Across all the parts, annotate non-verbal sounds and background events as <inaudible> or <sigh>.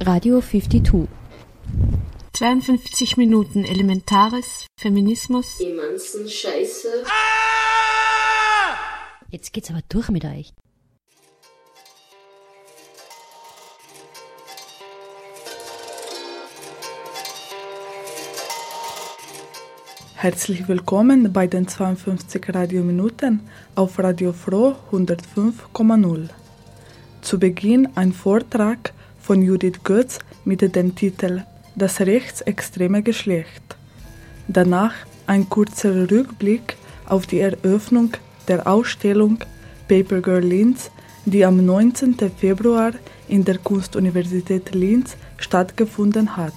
Radio 52. 52 Minuten Elementares, Feminismus. Emanzen Scheiße. Jetzt geht's aber durch mit euch. Herzlich willkommen bei den 52 Radiominuten auf Radio Froh 105,0. Zu Beginn ein Vortrag von Judith Götz mit dem Titel Das rechtsextreme Geschlecht. Danach ein kurzer Rückblick auf die Eröffnung der Ausstellung Paper Girl Linz, die am 19. Februar in der Kunstuniversität Linz stattgefunden hat.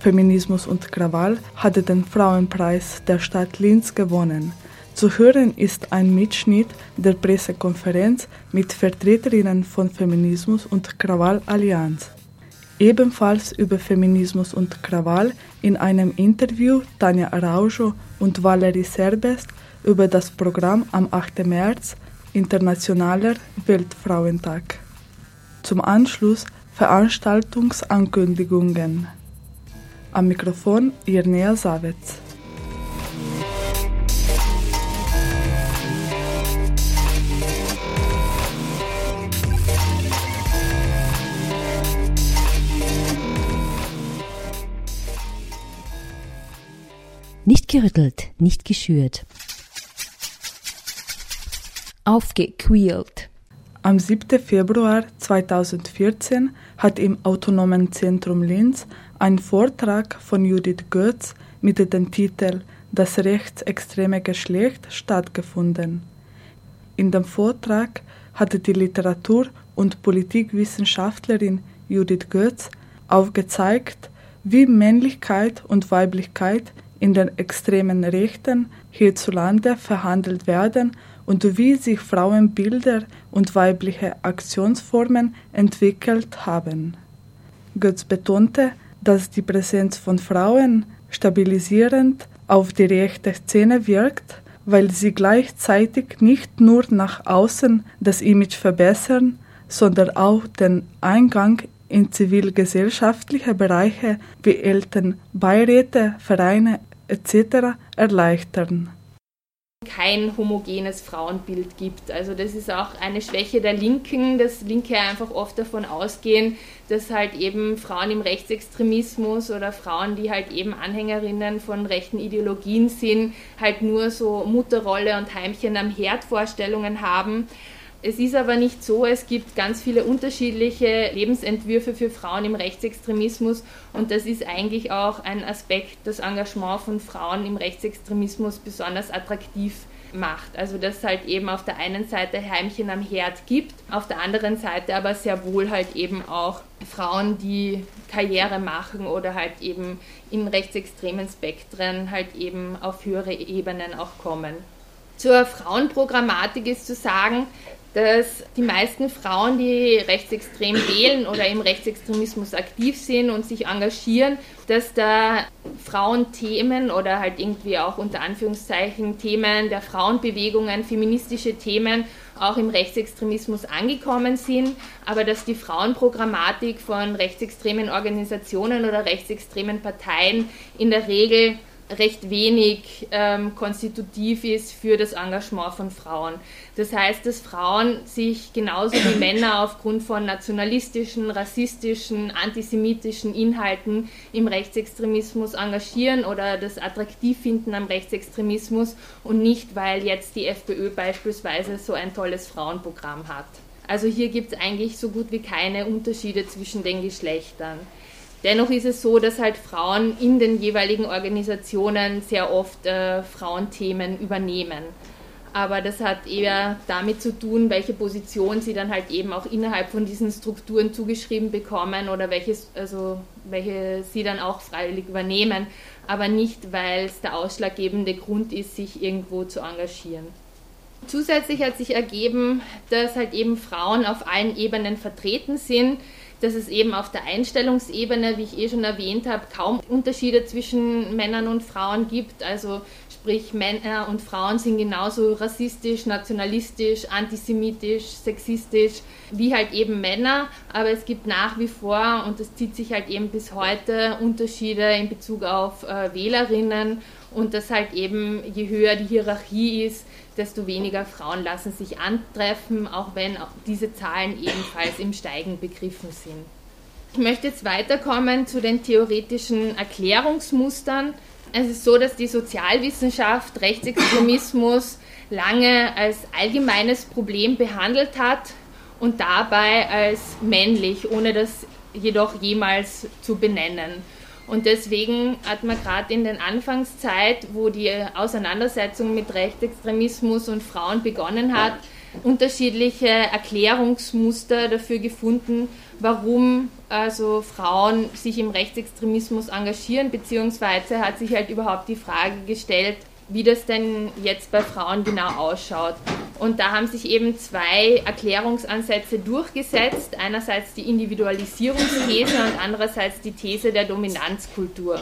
Feminismus und Krawall hatte den Frauenpreis der Stadt Linz gewonnen. Zu hören ist ein Mitschnitt der Pressekonferenz mit Vertreterinnen von Feminismus und Krawall Allianz. Ebenfalls über Feminismus und Krawall in einem Interview Tanja Araujo und Valerie Serbest über das Programm am 8. März, Internationaler Weltfrauentag. Zum Anschluss Veranstaltungsankündigungen. Am Mikrofon Irnea Savitz. Nicht gerüttelt, nicht geschürt. Aufgequält. Am 7. Februar 2014 hat im Autonomen Zentrum Linz ein Vortrag von Judith Götz mit dem Titel Das rechtsextreme Geschlecht stattgefunden. In dem Vortrag hatte die Literatur- und Politikwissenschaftlerin Judith Götz aufgezeigt, wie Männlichkeit und Weiblichkeit in den extremen Rechten hierzulande verhandelt werden und wie sich Frauenbilder und weibliche Aktionsformen entwickelt haben. Götz betonte, dass die Präsenz von Frauen stabilisierend auf die rechte Szene wirkt, weil sie gleichzeitig nicht nur nach außen das Image verbessern, sondern auch den Eingang in zivilgesellschaftliche Bereiche wie Elternbeiräte, Vereine etc. erleichtern kein homogenes Frauenbild gibt. Also das ist auch eine Schwäche der Linken, dass Linke einfach oft davon ausgehen, dass halt eben Frauen im Rechtsextremismus oder Frauen, die halt eben Anhängerinnen von rechten Ideologien sind, halt nur so Mutterrolle und Heimchen am Herd Vorstellungen haben. Es ist aber nicht so, es gibt ganz viele unterschiedliche Lebensentwürfe für Frauen im Rechtsextremismus und das ist eigentlich auch ein Aspekt, das Engagement von Frauen im Rechtsextremismus besonders attraktiv macht. Also dass es halt eben auf der einen Seite Heimchen am Herd gibt, auf der anderen Seite aber sehr wohl halt eben auch Frauen, die Karriere machen oder halt eben in rechtsextremen Spektren halt eben auf höhere Ebenen auch kommen. Zur Frauenprogrammatik ist zu sagen, dass die meisten Frauen, die rechtsextrem wählen oder im Rechtsextremismus aktiv sind und sich engagieren, dass da Frauenthemen oder halt irgendwie auch unter Anführungszeichen Themen der Frauenbewegungen, feministische Themen auch im Rechtsextremismus angekommen sind, aber dass die Frauenprogrammatik von rechtsextremen Organisationen oder rechtsextremen Parteien in der Regel recht wenig ähm, konstitutiv ist für das Engagement von Frauen. Das heißt, dass Frauen sich genauso wie <coughs> Männer aufgrund von nationalistischen, rassistischen, antisemitischen Inhalten im Rechtsextremismus engagieren oder das attraktiv finden am Rechtsextremismus und nicht, weil jetzt die FPÖ beispielsweise so ein tolles Frauenprogramm hat. Also hier gibt es eigentlich so gut wie keine Unterschiede zwischen den Geschlechtern. Dennoch ist es so, dass halt Frauen in den jeweiligen Organisationen sehr oft äh, Frauenthemen übernehmen. Aber das hat eher damit zu tun, welche Position sie dann halt eben auch innerhalb von diesen Strukturen zugeschrieben bekommen oder welches, also welche sie dann auch freiwillig übernehmen, aber nicht, weil es der ausschlaggebende Grund ist, sich irgendwo zu engagieren. Zusätzlich hat sich ergeben, dass halt eben Frauen auf allen Ebenen vertreten sind dass es eben auf der Einstellungsebene, wie ich eh schon erwähnt habe, kaum Unterschiede zwischen Männern und Frauen gibt. Also sprich Männer und Frauen sind genauso rassistisch, nationalistisch, antisemitisch, sexistisch wie halt eben Männer, aber es gibt nach wie vor, und das zieht sich halt eben bis heute, Unterschiede in Bezug auf äh, Wählerinnen und dass halt eben, je höher die Hierarchie ist, desto weniger Frauen lassen sich antreffen, auch wenn diese Zahlen ebenfalls im Steigen begriffen sind. Ich möchte jetzt weiterkommen zu den theoretischen Erklärungsmustern. Es ist so, dass die Sozialwissenschaft Rechtsextremismus lange als allgemeines Problem behandelt hat und dabei als männlich, ohne das jedoch jemals zu benennen. Und deswegen hat man gerade in der Anfangszeit, wo die Auseinandersetzung mit Rechtsextremismus und Frauen begonnen hat, unterschiedliche Erklärungsmuster dafür gefunden, warum also Frauen sich im Rechtsextremismus engagieren, beziehungsweise hat sich halt überhaupt die Frage gestellt, wie das denn jetzt bei Frauen genau ausschaut. Und da haben sich eben zwei Erklärungsansätze durchgesetzt. Einerseits die Individualisierungsthese und andererseits die These der Dominanzkultur.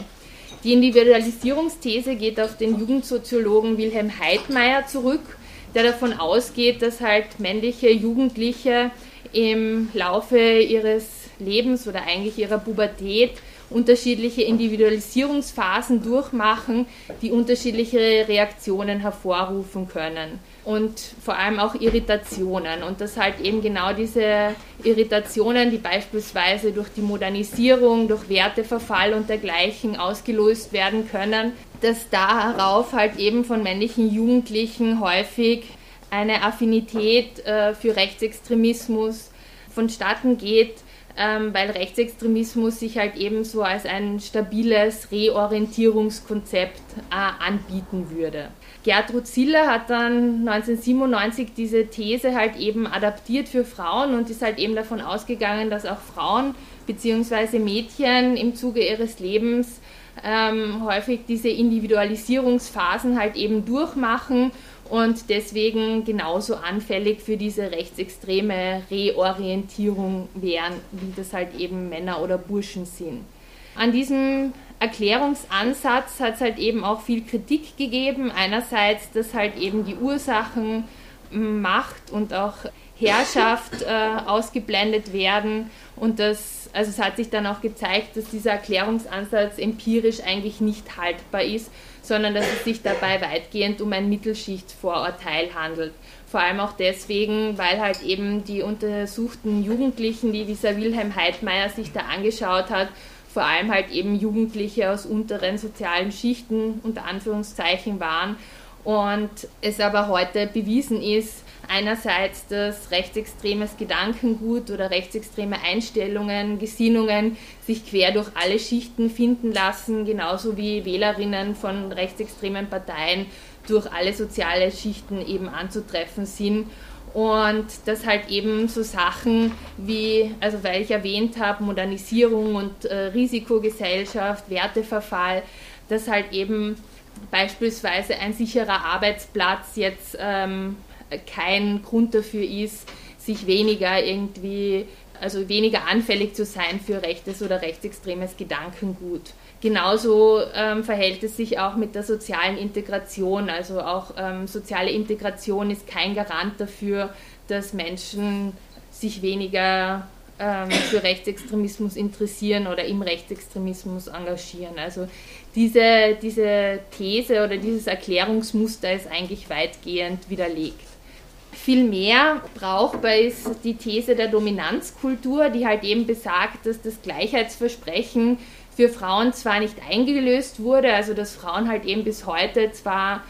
Die Individualisierungsthese geht auf den Jugendsoziologen Wilhelm Heidmeier zurück, der davon ausgeht, dass halt männliche Jugendliche im Laufe ihres Lebens oder eigentlich ihrer Pubertät unterschiedliche Individualisierungsphasen durchmachen, die unterschiedliche Reaktionen hervorrufen können. Und vor allem auch Irritationen. Und dass halt eben genau diese Irritationen, die beispielsweise durch die Modernisierung, durch Werteverfall und dergleichen ausgelöst werden können, dass darauf halt eben von männlichen Jugendlichen häufig eine Affinität äh, für Rechtsextremismus vonstatten geht, ähm, weil Rechtsextremismus sich halt eben so als ein stabiles Reorientierungskonzept äh, anbieten würde. Gertrud Ziller hat dann 1997 diese These halt eben adaptiert für Frauen und ist halt eben davon ausgegangen, dass auch Frauen bzw. Mädchen im Zuge ihres Lebens ähm, häufig diese Individualisierungsphasen halt eben durchmachen und deswegen genauso anfällig für diese rechtsextreme Reorientierung wären, wie das halt eben Männer oder Burschen sind. An diesem Erklärungsansatz hat es halt eben auch viel Kritik gegeben. Einerseits, dass halt eben die Ursachen Macht und auch Herrschaft äh, ausgeblendet werden und also es hat sich dann auch gezeigt, dass dieser Erklärungsansatz empirisch eigentlich nicht haltbar ist, sondern dass es sich dabei weitgehend um ein Mittelschichtsvorurteil handelt. Vor allem auch deswegen, weil halt eben die untersuchten Jugendlichen, die dieser Wilhelm Heidmeier sich da angeschaut hat, vor allem halt eben Jugendliche aus unteren sozialen Schichten unter Anführungszeichen waren und es aber heute bewiesen ist, einerseits, dass rechtsextremes Gedankengut oder rechtsextreme Einstellungen, Gesinnungen sich quer durch alle Schichten finden lassen, genauso wie Wählerinnen von rechtsextremen Parteien durch alle soziale Schichten eben anzutreffen sind. Und dass halt eben so Sachen wie, also weil ich erwähnt habe, Modernisierung und äh, Risikogesellschaft, Werteverfall, dass halt eben beispielsweise ein sicherer Arbeitsplatz jetzt ähm, kein Grund dafür ist, sich weniger irgendwie, also weniger anfällig zu sein für rechtes oder rechtsextremes Gedankengut. Genauso ähm, verhält es sich auch mit der sozialen Integration. Also auch ähm, soziale Integration ist kein Garant dafür, dass Menschen sich weniger ähm, für Rechtsextremismus interessieren oder im Rechtsextremismus engagieren. Also diese, diese These oder dieses Erklärungsmuster ist eigentlich weitgehend widerlegt. Vielmehr brauchbar ist die These der Dominanzkultur, die halt eben besagt, dass das Gleichheitsversprechen für Frauen zwar nicht eingelöst wurde, also dass Frauen halt eben bis heute zwar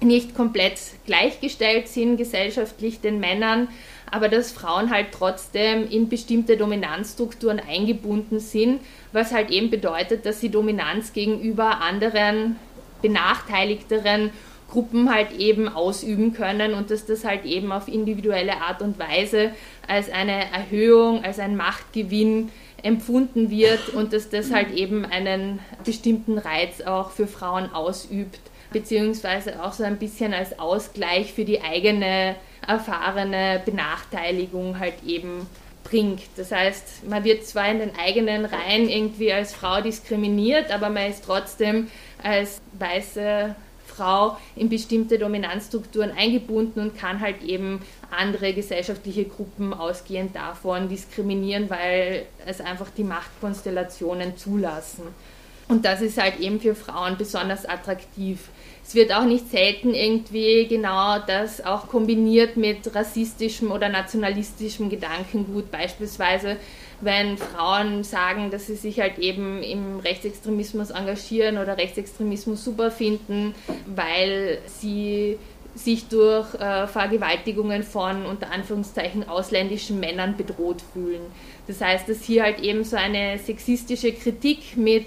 nicht komplett gleichgestellt sind gesellschaftlich den Männern, aber dass Frauen halt trotzdem in bestimmte Dominanzstrukturen eingebunden sind, was halt eben bedeutet, dass sie Dominanz gegenüber anderen benachteiligteren Gruppen halt eben ausüben können und dass das halt eben auf individuelle Art und Weise als eine Erhöhung, als ein Machtgewinn empfunden wird und dass das halt eben einen bestimmten Reiz auch für Frauen ausübt, beziehungsweise auch so ein bisschen als Ausgleich für die eigene erfahrene Benachteiligung halt eben bringt. Das heißt, man wird zwar in den eigenen Reihen irgendwie als Frau diskriminiert, aber man ist trotzdem als weiße Frau in bestimmte Dominanzstrukturen eingebunden und kann halt eben andere gesellschaftliche Gruppen ausgehend davon diskriminieren, weil es einfach die Machtkonstellationen zulassen. Und das ist halt eben für Frauen besonders attraktiv. Es wird auch nicht selten irgendwie genau das auch kombiniert mit rassistischem oder nationalistischem Gedankengut. Beispielsweise, wenn Frauen sagen, dass sie sich halt eben im Rechtsextremismus engagieren oder Rechtsextremismus super finden, weil sie sich durch äh, Vergewaltigungen von unter Anführungszeichen ausländischen Männern bedroht fühlen. Das heißt, dass hier halt eben so eine sexistische Kritik mit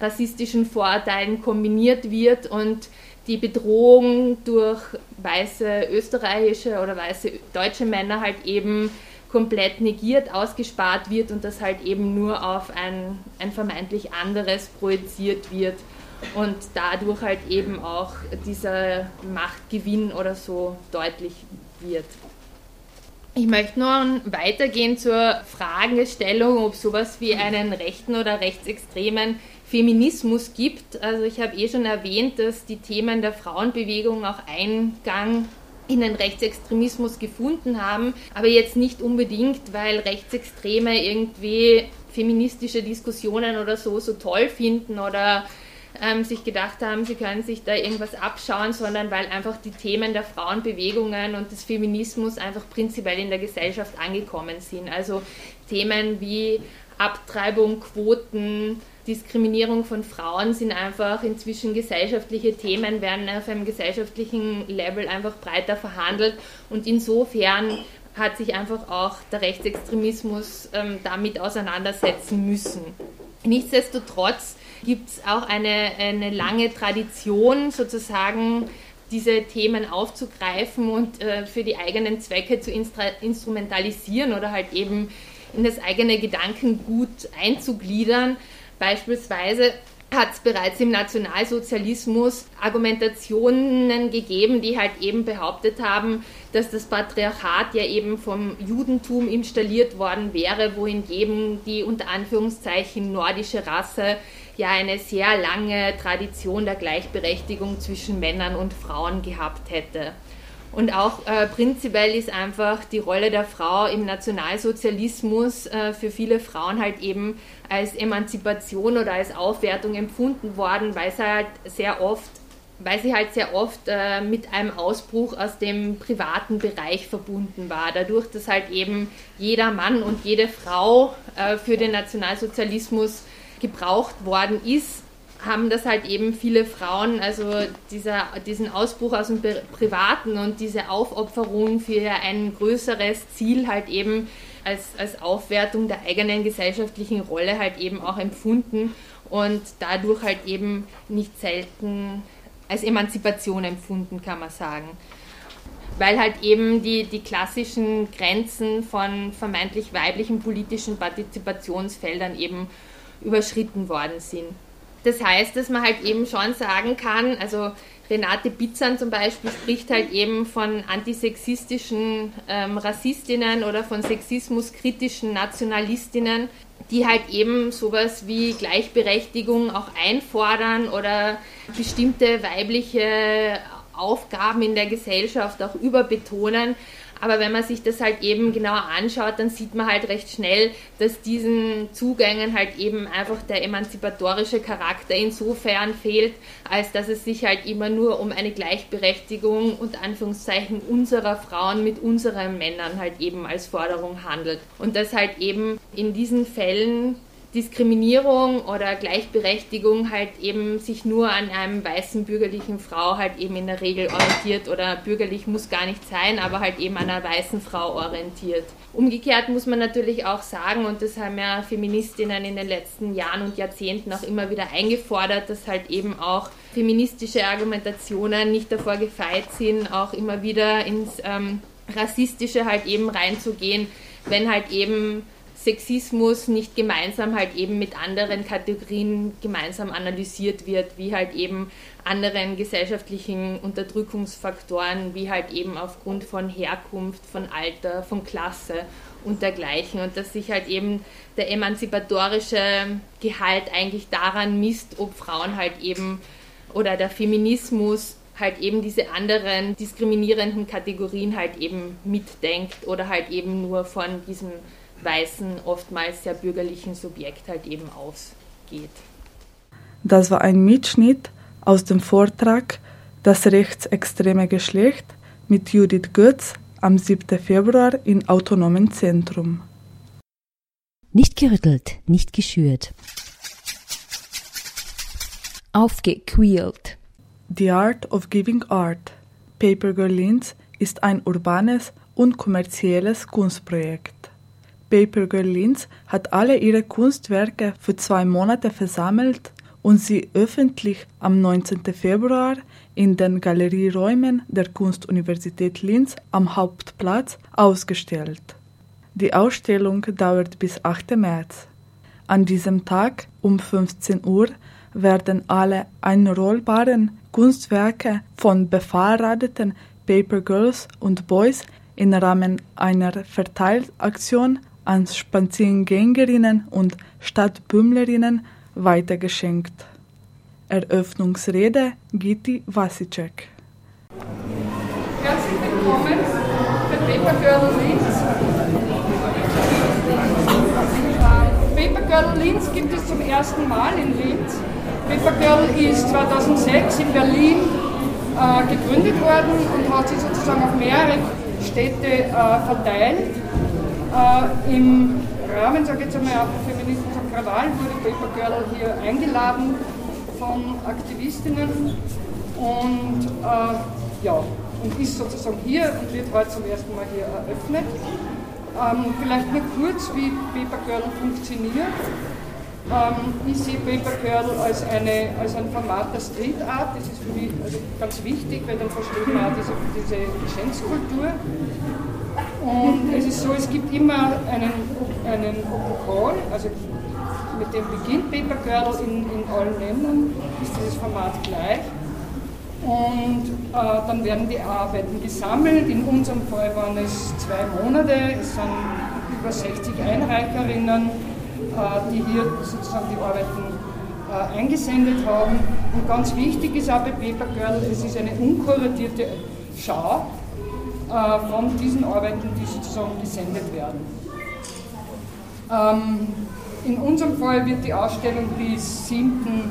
rassistischen Vorurteilen kombiniert wird und die Bedrohung durch weiße österreichische oder weiße deutsche Männer halt eben komplett negiert, ausgespart wird und das halt eben nur auf ein, ein vermeintlich anderes projiziert wird und dadurch halt eben auch dieser Machtgewinn oder so deutlich wird. Ich möchte nun weitergehen zur Fragestellung, ob sowas wie einen rechten oder rechtsextremen Feminismus gibt. Also ich habe eh schon erwähnt, dass die Themen der Frauenbewegung auch Eingang in den Rechtsextremismus gefunden haben, aber jetzt nicht unbedingt, weil Rechtsextreme irgendwie feministische Diskussionen oder so so toll finden oder ähm, sich gedacht haben, sie können sich da irgendwas abschauen, sondern weil einfach die Themen der Frauenbewegungen und des Feminismus einfach prinzipiell in der Gesellschaft angekommen sind. Also Themen wie Abtreibung, Quoten, Diskriminierung von Frauen sind einfach inzwischen gesellschaftliche Themen, werden auf einem gesellschaftlichen Level einfach breiter verhandelt und insofern hat sich einfach auch der Rechtsextremismus ähm, damit auseinandersetzen müssen. Nichtsdestotrotz gibt es auch eine, eine lange Tradition sozusagen diese Themen aufzugreifen und äh, für die eigenen Zwecke zu instrumentalisieren oder halt eben in das eigene Gedankengut einzugliedern. Beispielsweise hat es bereits im Nationalsozialismus Argumentationen gegeben, die halt eben behauptet haben, dass das Patriarchat ja eben vom Judentum installiert worden wäre, wohingegen die unter Anführungszeichen nordische Rasse ja eine sehr lange Tradition der Gleichberechtigung zwischen Männern und Frauen gehabt hätte. Und auch äh, prinzipiell ist einfach die Rolle der Frau im Nationalsozialismus äh, für viele Frauen halt eben als Emanzipation oder als Aufwertung empfunden worden, weil sie halt sehr oft weil sie halt sehr oft äh, mit einem Ausbruch aus dem privaten Bereich verbunden war. Dadurch, dass halt eben jeder Mann und jede Frau äh, für den Nationalsozialismus gebraucht worden ist, haben das halt eben viele Frauen, also dieser, diesen Ausbruch aus dem Privaten und diese Aufopferung für ein größeres Ziel halt eben als, als Aufwertung der eigenen gesellschaftlichen Rolle halt eben auch empfunden und dadurch halt eben nicht selten als Emanzipation empfunden, kann man sagen. Weil halt eben die, die klassischen Grenzen von vermeintlich weiblichen politischen Partizipationsfeldern eben überschritten worden sind. Das heißt, dass man halt eben schon sagen kann, also Renate Bitzan zum Beispiel spricht halt eben von antisexistischen ähm, Rassistinnen oder von sexismuskritischen Nationalistinnen, die halt eben sowas wie Gleichberechtigung auch einfordern oder bestimmte weibliche Aufgaben in der Gesellschaft auch überbetonen. Aber wenn man sich das halt eben genauer anschaut, dann sieht man halt recht schnell, dass diesen Zugängen halt eben einfach der emanzipatorische Charakter insofern fehlt, als dass es sich halt immer nur um eine Gleichberechtigung und Anführungszeichen unserer Frauen mit unseren Männern halt eben als Forderung handelt. Und dass halt eben in diesen Fällen Diskriminierung oder Gleichberechtigung halt eben sich nur an einem weißen bürgerlichen Frau halt eben in der Regel orientiert oder bürgerlich muss gar nicht sein, aber halt eben an einer weißen Frau orientiert. Umgekehrt muss man natürlich auch sagen, und das haben ja Feministinnen in den letzten Jahren und Jahrzehnten auch immer wieder eingefordert, dass halt eben auch feministische Argumentationen nicht davor gefeit sind, auch immer wieder ins ähm, Rassistische halt eben reinzugehen, wenn halt eben Sexismus nicht gemeinsam halt eben mit anderen Kategorien gemeinsam analysiert wird, wie halt eben anderen gesellschaftlichen Unterdrückungsfaktoren, wie halt eben aufgrund von Herkunft, von Alter, von Klasse und dergleichen. Und dass sich halt eben der emanzipatorische Gehalt eigentlich daran misst, ob Frauen halt eben oder der Feminismus halt eben diese anderen diskriminierenden Kategorien halt eben mitdenkt oder halt eben nur von diesem weißen, oftmals sehr bürgerlichen Subjekt halt eben ausgeht. Das war ein Mitschnitt aus dem Vortrag Das rechtsextreme Geschlecht mit Judith Götz am 7. Februar im Autonomen Zentrum. Nicht gerüttelt, nicht geschürt. Aufgequält. The Art of Giving Art. Paper Girl Linz ist ein urbanes und kommerzielles Kunstprojekt. Paper Girl Linz hat alle ihre Kunstwerke für zwei Monate versammelt und sie öffentlich am 19. Februar in den Galerieräumen der Kunstuniversität Linz am Hauptplatz ausgestellt. Die Ausstellung dauert bis 8. März. An diesem Tag um 15 Uhr werden alle einrollbaren Kunstwerke von befahrradeten Paper Girls und Boys im Rahmen einer Verteilaktion an Spaziergängerinnen und Stadtbümmlerinnen weitergeschenkt. Eröffnungsrede Gitti Wasicek. Herzlich willkommen Paper Girl Linz. Paper Girl Linz gibt es zum ersten Mal in Linz. Paper Girl ist 2006 in Berlin äh, gegründet worden und hat sich sozusagen auf mehrere Städte äh, verteilt. Äh, Im Rahmen, sage ich jetzt einmal, Feminismus am Krawall wurde Paper Girl hier eingeladen von Aktivistinnen und äh, ja, und ist sozusagen hier und wird heute zum ersten Mal hier eröffnet. Ähm, vielleicht nur kurz, wie Paper Girl funktioniert. Ähm, ich sehe Paper Girl als, eine, als ein Format der Street Art. Das ist für mich also ganz wichtig, weil dann versteht man auch diese, diese Geschenkskultur. Und es ist so, es gibt immer einen, einen Opokon, also mit dem beginnt Paper Girl in, in allen Ländern, ist dieses Format gleich. Und äh, dann werden die Arbeiten gesammelt. In unserem Fall waren es zwei Monate. Es sind über 60 Einreicherinnen, die hier sozusagen die Arbeiten äh, eingesendet haben. Und ganz wichtig ist auch bei Paper Girl, es ist eine unkuratierte Schau äh, von diesen Arbeiten, die sozusagen gesendet werden. Ähm, in unserem Fall wird die Ausstellung bis 7.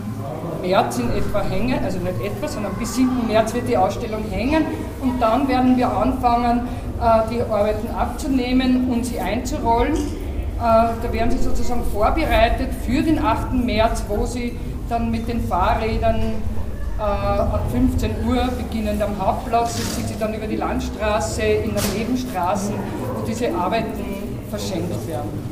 März in etwa hängen, also nicht etwa, sondern bis 7. März wird die Ausstellung hängen und dann werden wir anfangen, äh, die Arbeiten abzunehmen und sie einzurollen. Äh, da werden sie sozusagen vorbereitet für den 8. März, wo sie dann mit den Fahrrädern äh, ab 15 Uhr beginnend am Hauptplatz, sind sie dann über die Landstraße in den Nebenstraßen, wo diese Arbeiten verschenkt werden.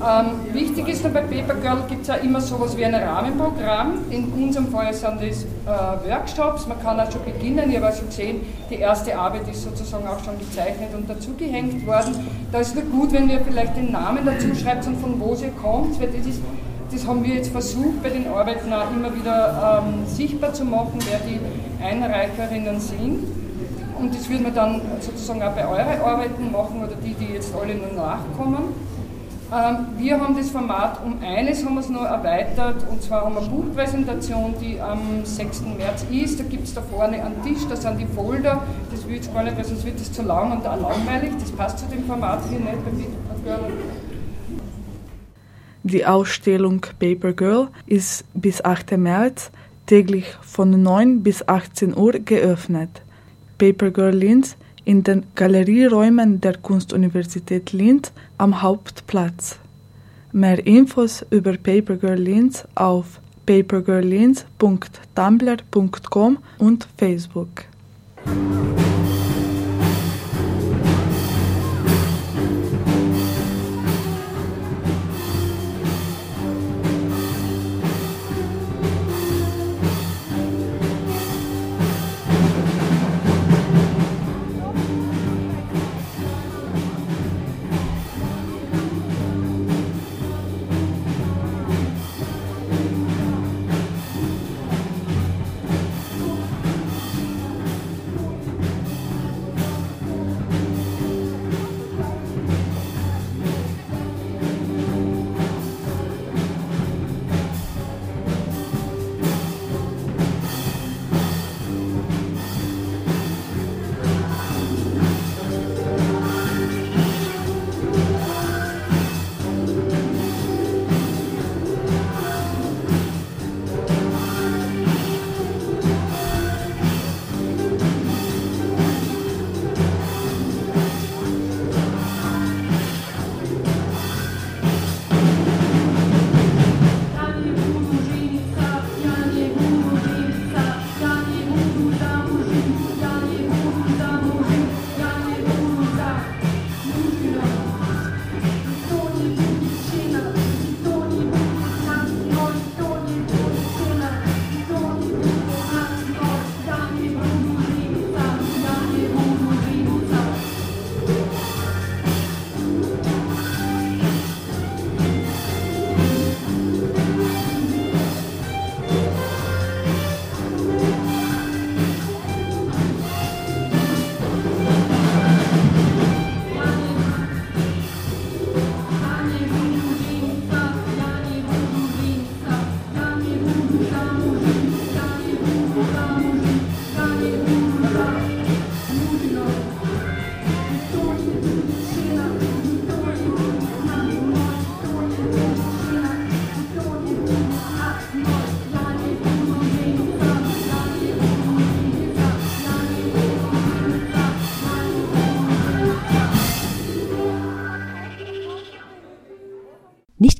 Ähm, wichtig ist dann bei Paper Girl gibt es auch immer sowas wie ein Rahmenprogramm. In unserem Fall sind das äh, Workshops, man kann auch schon beginnen. Habe auch schon gesehen, die erste Arbeit ist sozusagen auch schon gezeichnet und dazugehängt worden. Da ist nur gut, wenn ihr vielleicht den Namen dazu schreibt und von wo sie kommt, weil das ist das haben wir jetzt versucht, bei den Arbeiten auch immer wieder ähm, sichtbar zu machen, wer die Einreicherinnen sind. Und das würden wir dann sozusagen auch bei euren Arbeiten machen oder die, die jetzt alle nur nachkommen. Ähm, wir haben das Format um eines haben wir es noch erweitert und zwar haben wir eine Buchpräsentation, die am 6. März ist. Da gibt es da vorne einen Tisch, da sind die Folder. Das will jetzt gar nicht, weil sonst wird das zu lang und auch langweilig. Das passt zu dem Format hier nicht bei. Die Ausstellung Paper Girl ist bis 8. März täglich von 9 bis 18 Uhr geöffnet. Paper Girl Linz in den Galerieräumen der Kunstuniversität Linz am Hauptplatz. Mehr Infos über Papergirl Linz auf papergirllinz.tumblr.com und Facebook.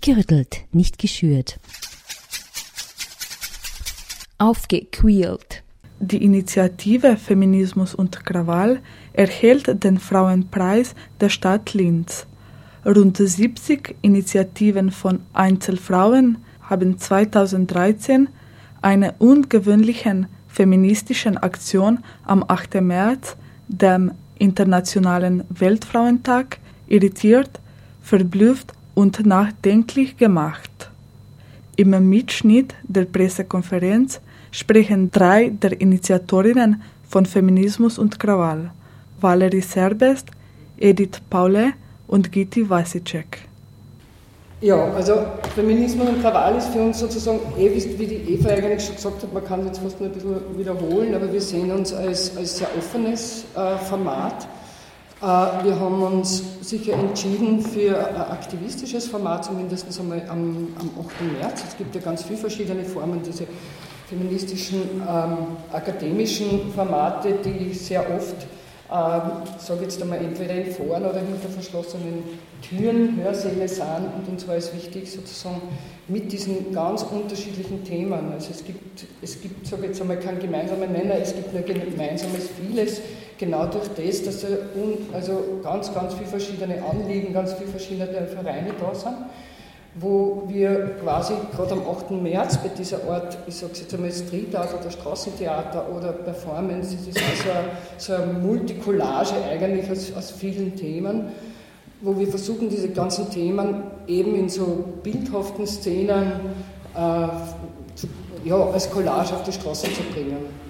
Gerüttelt, nicht geschürt. Aufgequält. Die Initiative Feminismus und Krawall erhält den Frauenpreis der Stadt Linz. Rund 70 Initiativen von Einzelfrauen haben 2013 eine ungewöhnlichen feministischen Aktion am 8. März, dem Internationalen Weltfrauentag, irritiert, verblüfft und nachdenklich gemacht. Im Mitschnitt der Pressekonferenz sprechen drei der Initiatorinnen von Feminismus und Krawall, Valerie Serbest, Edith Paule und Gitti Wasicek. Ja, also Feminismus und Krawall ist für uns sozusagen, eh, wie die Eva eigentlich schon gesagt hat, man kann es jetzt fast nur ein bisschen wiederholen, aber wir sehen uns als, als sehr offenes äh, Format. Äh, wir haben uns sicher entschieden für ein aktivistisches Format, zumindest einmal am, am 8. März. Es gibt ja ganz viele verschiedene Formen, diese feministischen ähm, akademischen Formate, die sehr oft ähm, sage jetzt einmal, entweder in Foren oder hinter verschlossenen Türen Hörsäle sind und uns war es wichtig, sozusagen mit diesen ganz unterschiedlichen Themen, also es gibt, es gibt sage jetzt einmal, keinen gemeinsamen Nenner, es gibt nur gemeinsames vieles, genau durch das, dass also ganz, ganz viele verschiedene Anliegen, ganz viele verschiedene Vereine da sind wo wir quasi gerade am 8. März bei dieser Art, ich sage jetzt einmal Street Art oder Straßentheater oder Performance, das ist also so eine Multikollage eigentlich aus, aus vielen Themen, wo wir versuchen, diese ganzen Themen eben in so bildhaften Szenen äh, zu, ja, als Collage auf die Straße zu bringen.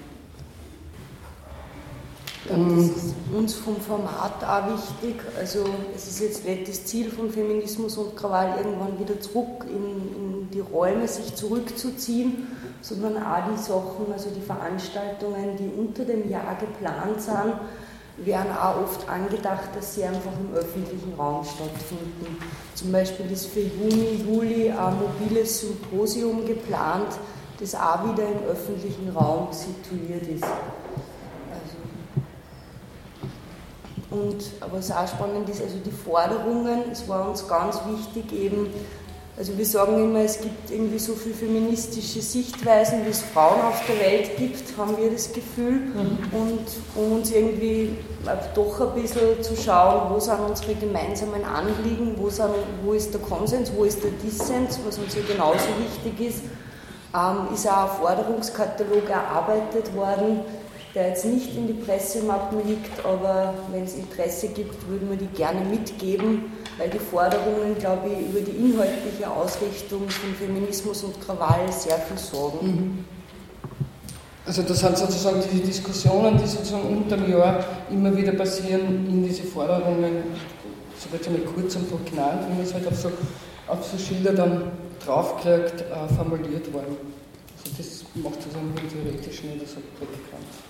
Das ist uns vom Format auch wichtig. Also es ist jetzt nicht das Ziel von Feminismus und Krawall, irgendwann wieder zurück in, in die Räume sich zurückzuziehen, sondern auch die Sachen, also die Veranstaltungen, die unter dem Jahr geplant sind, werden auch oft angedacht, dass sie einfach im öffentlichen Raum stattfinden. Zum Beispiel ist für Juni, Juli ein mobiles Symposium geplant, das auch wieder im öffentlichen Raum situiert ist. Und was auch spannend ist, also die Forderungen, es war uns ganz wichtig eben, also wir sagen immer, es gibt irgendwie so viele feministische Sichtweisen, wie es Frauen auf der Welt gibt, haben wir das Gefühl. Mhm. Und um uns irgendwie doch ein bisschen zu schauen, wo sind unsere gemeinsamen Anliegen, wo, sind, wo ist der Konsens, wo ist der Dissens, was uns ja genauso wichtig ist, ähm, ist auch ein Forderungskatalog erarbeitet worden, der jetzt nicht in die Pressemappen liegt, aber wenn es Interesse gibt, würden wir die gerne mitgeben, weil die Forderungen, glaube ich, über die inhaltliche Ausrichtung von Feminismus und Krawall sehr viel sorgen. Mhm. Also das sind sozusagen diese Diskussionen, die sozusagen unter dem Jahr immer wieder passieren in diese Forderungen, so wird einmal kurz und prägnant, wie man es halt auf so, auf so Schilder dann draufkriegt, äh, formuliert worden. Also das macht sozusagen theoretisch nicht so prägnant.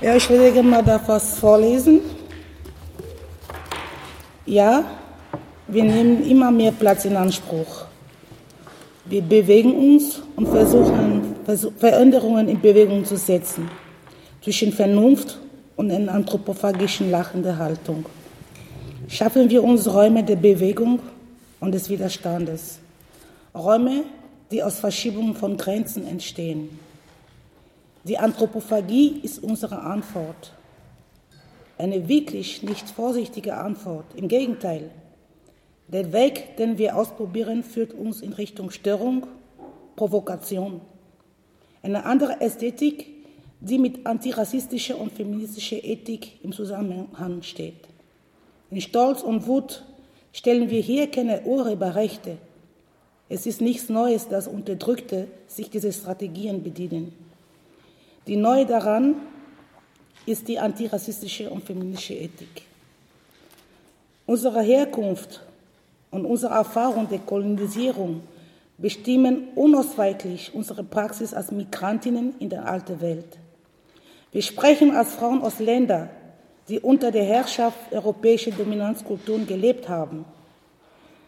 Ja, ich würde gerne mal da was vorlesen. Ja, wir nehmen immer mehr Platz in Anspruch. Wir bewegen uns und versuchen Veränderungen in Bewegung zu setzen, zwischen Vernunft und einer anthropophagischen lachenden Haltung. Schaffen wir uns Räume der Bewegung und des Widerstandes. Räume, die aus Verschiebungen von Grenzen entstehen. Die Anthropophagie ist unsere Antwort. Eine wirklich nicht vorsichtige Antwort. Im Gegenteil. Der Weg, den wir ausprobieren, führt uns in Richtung Störung, Provokation. Eine andere Ästhetik, die mit antirassistischer und feministischer Ethik im Zusammenhang steht. In Stolz und Wut stellen wir hier keine Urheberrechte. Es ist nichts Neues, dass Unterdrückte sich dieser Strategien bedienen. Die neue daran ist die antirassistische und feministische Ethik. Unsere Herkunft und unsere Erfahrung der Kolonisierung bestimmen unausweichlich unsere Praxis als Migrantinnen in der alten Welt. Wir sprechen als Frauen aus Ländern, die unter der Herrschaft europäischer Dominanzkulturen gelebt haben.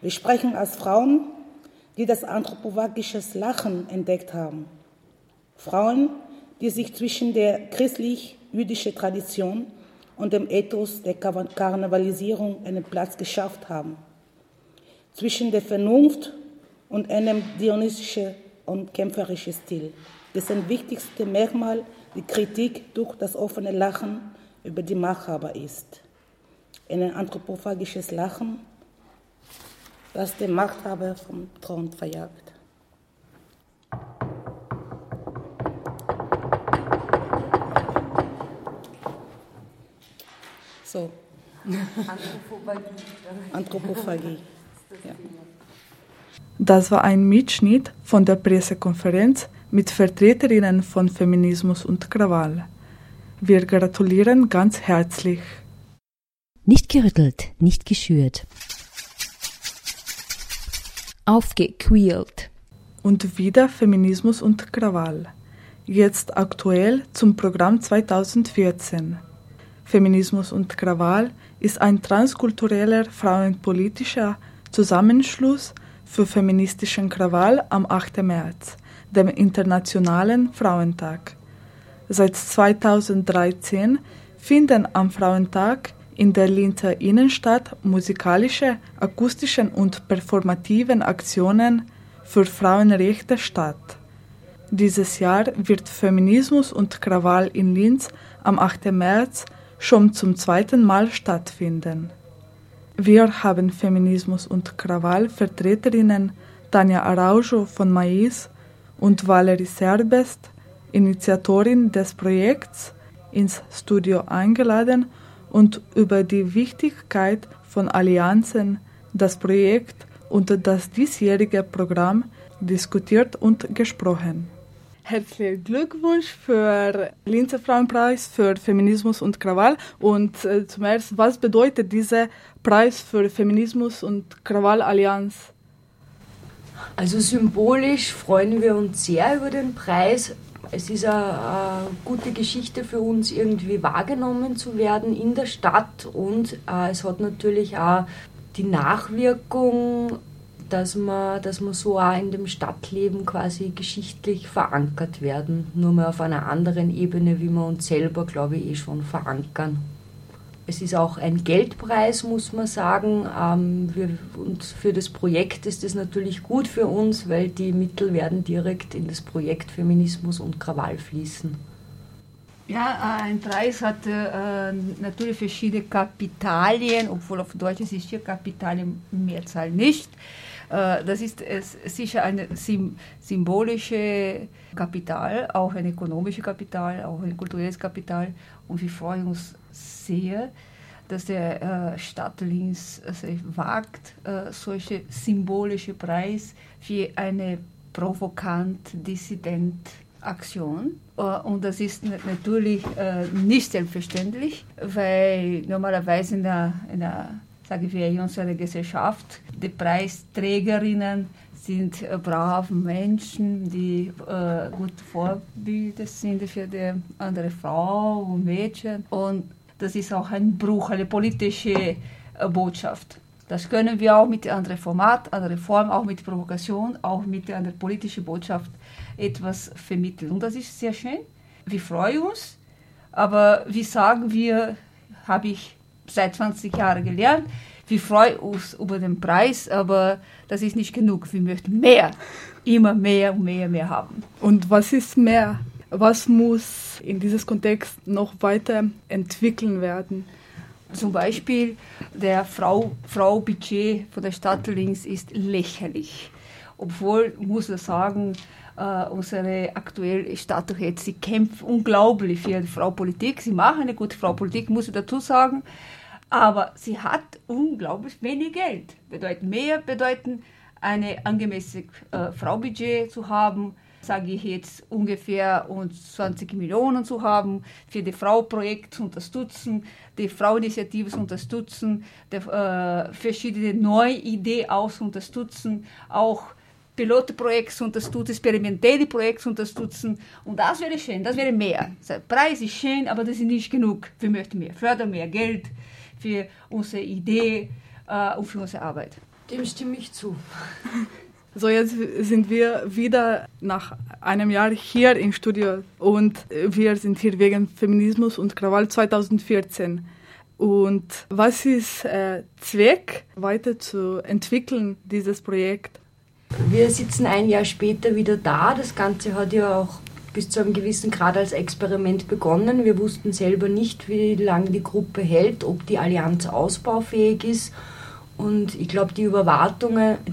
Wir sprechen als Frauen, die das anthropophagische Lachen entdeckt haben. Frauen, die sich zwischen der christlich-jüdischen Tradition und dem Ethos der Karnevalisierung einen Platz geschafft haben. zwischen der Vernunft und einem dionysischen und kämpferischen Stil, dessen wichtigste Merkmal die Kritik durch das offene Lachen über die Machthaber ist. Ein anthropophagisches Lachen, das den Machthaber vom Thron verjagt. So. Anthropophagie. Anthropophagie. Ja. Das war ein Mitschnitt von der Pressekonferenz mit Vertreterinnen von Feminismus und Krawall. Wir gratulieren ganz herzlich. Nicht gerüttelt, nicht geschürt. Aufgequält. Und wieder Feminismus und Krawall. Jetzt aktuell zum Programm 2014. Feminismus und Krawall ist ein transkultureller frauenpolitischer Zusammenschluss für feministischen Krawall am 8. März, dem Internationalen Frauentag. Seit 2013 finden am Frauentag in der Linzer Innenstadt musikalische, akustische und performativen Aktionen für Frauenrechte statt. Dieses Jahr wird Feminismus und Krawall in Linz am 8. März schon zum zweiten Mal stattfinden. Wir haben Feminismus und Krawall Vertreterinnen Tanja Araujo von Mais und Valerie Serbest, Initiatorin des Projekts, ins Studio eingeladen und über die Wichtigkeit von Allianzen, das Projekt und das diesjährige Programm diskutiert und gesprochen. Herzlichen Glückwunsch für Linzer Frauenpreis für Feminismus und Krawall. Und äh, zum ersten, was bedeutet dieser Preis für Feminismus und Krawall-Allianz? Also symbolisch freuen wir uns sehr über den Preis. Es ist eine, eine gute Geschichte für uns, irgendwie wahrgenommen zu werden in der Stadt und äh, es hat natürlich auch die Nachwirkung dass man, dass man so auch in dem Stadtleben quasi geschichtlich verankert werden, nur mal auf einer anderen Ebene, wie wir uns selber, glaube ich, eh schon verankern. Es ist auch ein Geldpreis, muss man sagen. Ähm, und für das Projekt ist es natürlich gut für uns, weil die Mittel werden direkt in das Projekt Feminismus und Krawall fließen. Ja, ein Preis hat äh, natürlich verschiedene Kapitalien, obwohl auf Deutsch ist hier Kapitalien Mehrzahl nicht. Äh, das ist sicher ein symbolisches Kapital, auch ein ökonomisches Kapital, auch ein kulturelles Kapital. Und wir freuen uns sehr, dass der äh, Stadt Linz sich wagt, äh, solche symbolische Preis für eine provokant dissident Aktion. Und das ist natürlich nicht selbstverständlich, weil normalerweise in der, in der sage wir, in unserer Gesellschaft. Die Preisträgerinnen sind äh, brave Menschen, die äh, gut Vorbilder sind für die andere Frau und Mädchen. Und das ist auch ein Bruch, eine politische äh, Botschaft. Das können wir auch mit anderen Format, anderen Form, auch mit Provokation, auch mit einer politischen Botschaft etwas vermitteln. Und das ist sehr schön. Wir freuen uns, aber wie sagen wir, habe ich seit 20 Jahren gelernt. Wir freuen uns über den Preis, aber das ist nicht genug. Wir möchten mehr, immer mehr und mehr, mehr haben. Und was ist mehr? Was muss in diesem Kontext noch weiter entwickeln werden? Zum Beispiel der Frau, Frau Budget von der Stadt Linz ist lächerlich. Obwohl, muss ich sagen, Uh, unsere aktuelle Stadträte, sie kämpfen unglaublich für die Fraupolitik. Sie machen eine gute Fraupolitik, muss ich dazu sagen. Aber sie hat unglaublich wenig Geld. Bedeuten mehr, bedeuten eine angemessene äh, Fraubudget zu haben, sage ich jetzt ungefähr und 20 Millionen zu haben, für die Frauprojekt zu unterstützen, die Frauinitiative zu unterstützen, die, äh, verschiedene neue Ideen zu unterstützen, auch Pilotprojekte zu unterstützen, experimentelle Projekte zu unterstützen. Und das wäre schön, das wäre mehr. Der Preis ist schön, aber das ist nicht genug. Wir möchten mehr Förder, mehr Geld für unsere Idee äh, und für unsere Arbeit. Dem stimme ich zu. So, jetzt sind wir wieder nach einem Jahr hier im Studio und wir sind hier wegen Feminismus und Krawall 2014. Und was ist äh, Zweck, weiterzuentwickeln, dieses Projekt? Wir sitzen ein Jahr später wieder da. Das Ganze hat ja auch bis zu einem gewissen Grad als Experiment begonnen. Wir wussten selber nicht, wie lange die Gruppe hält, ob die Allianz ausbaufähig ist. Und ich glaube, die,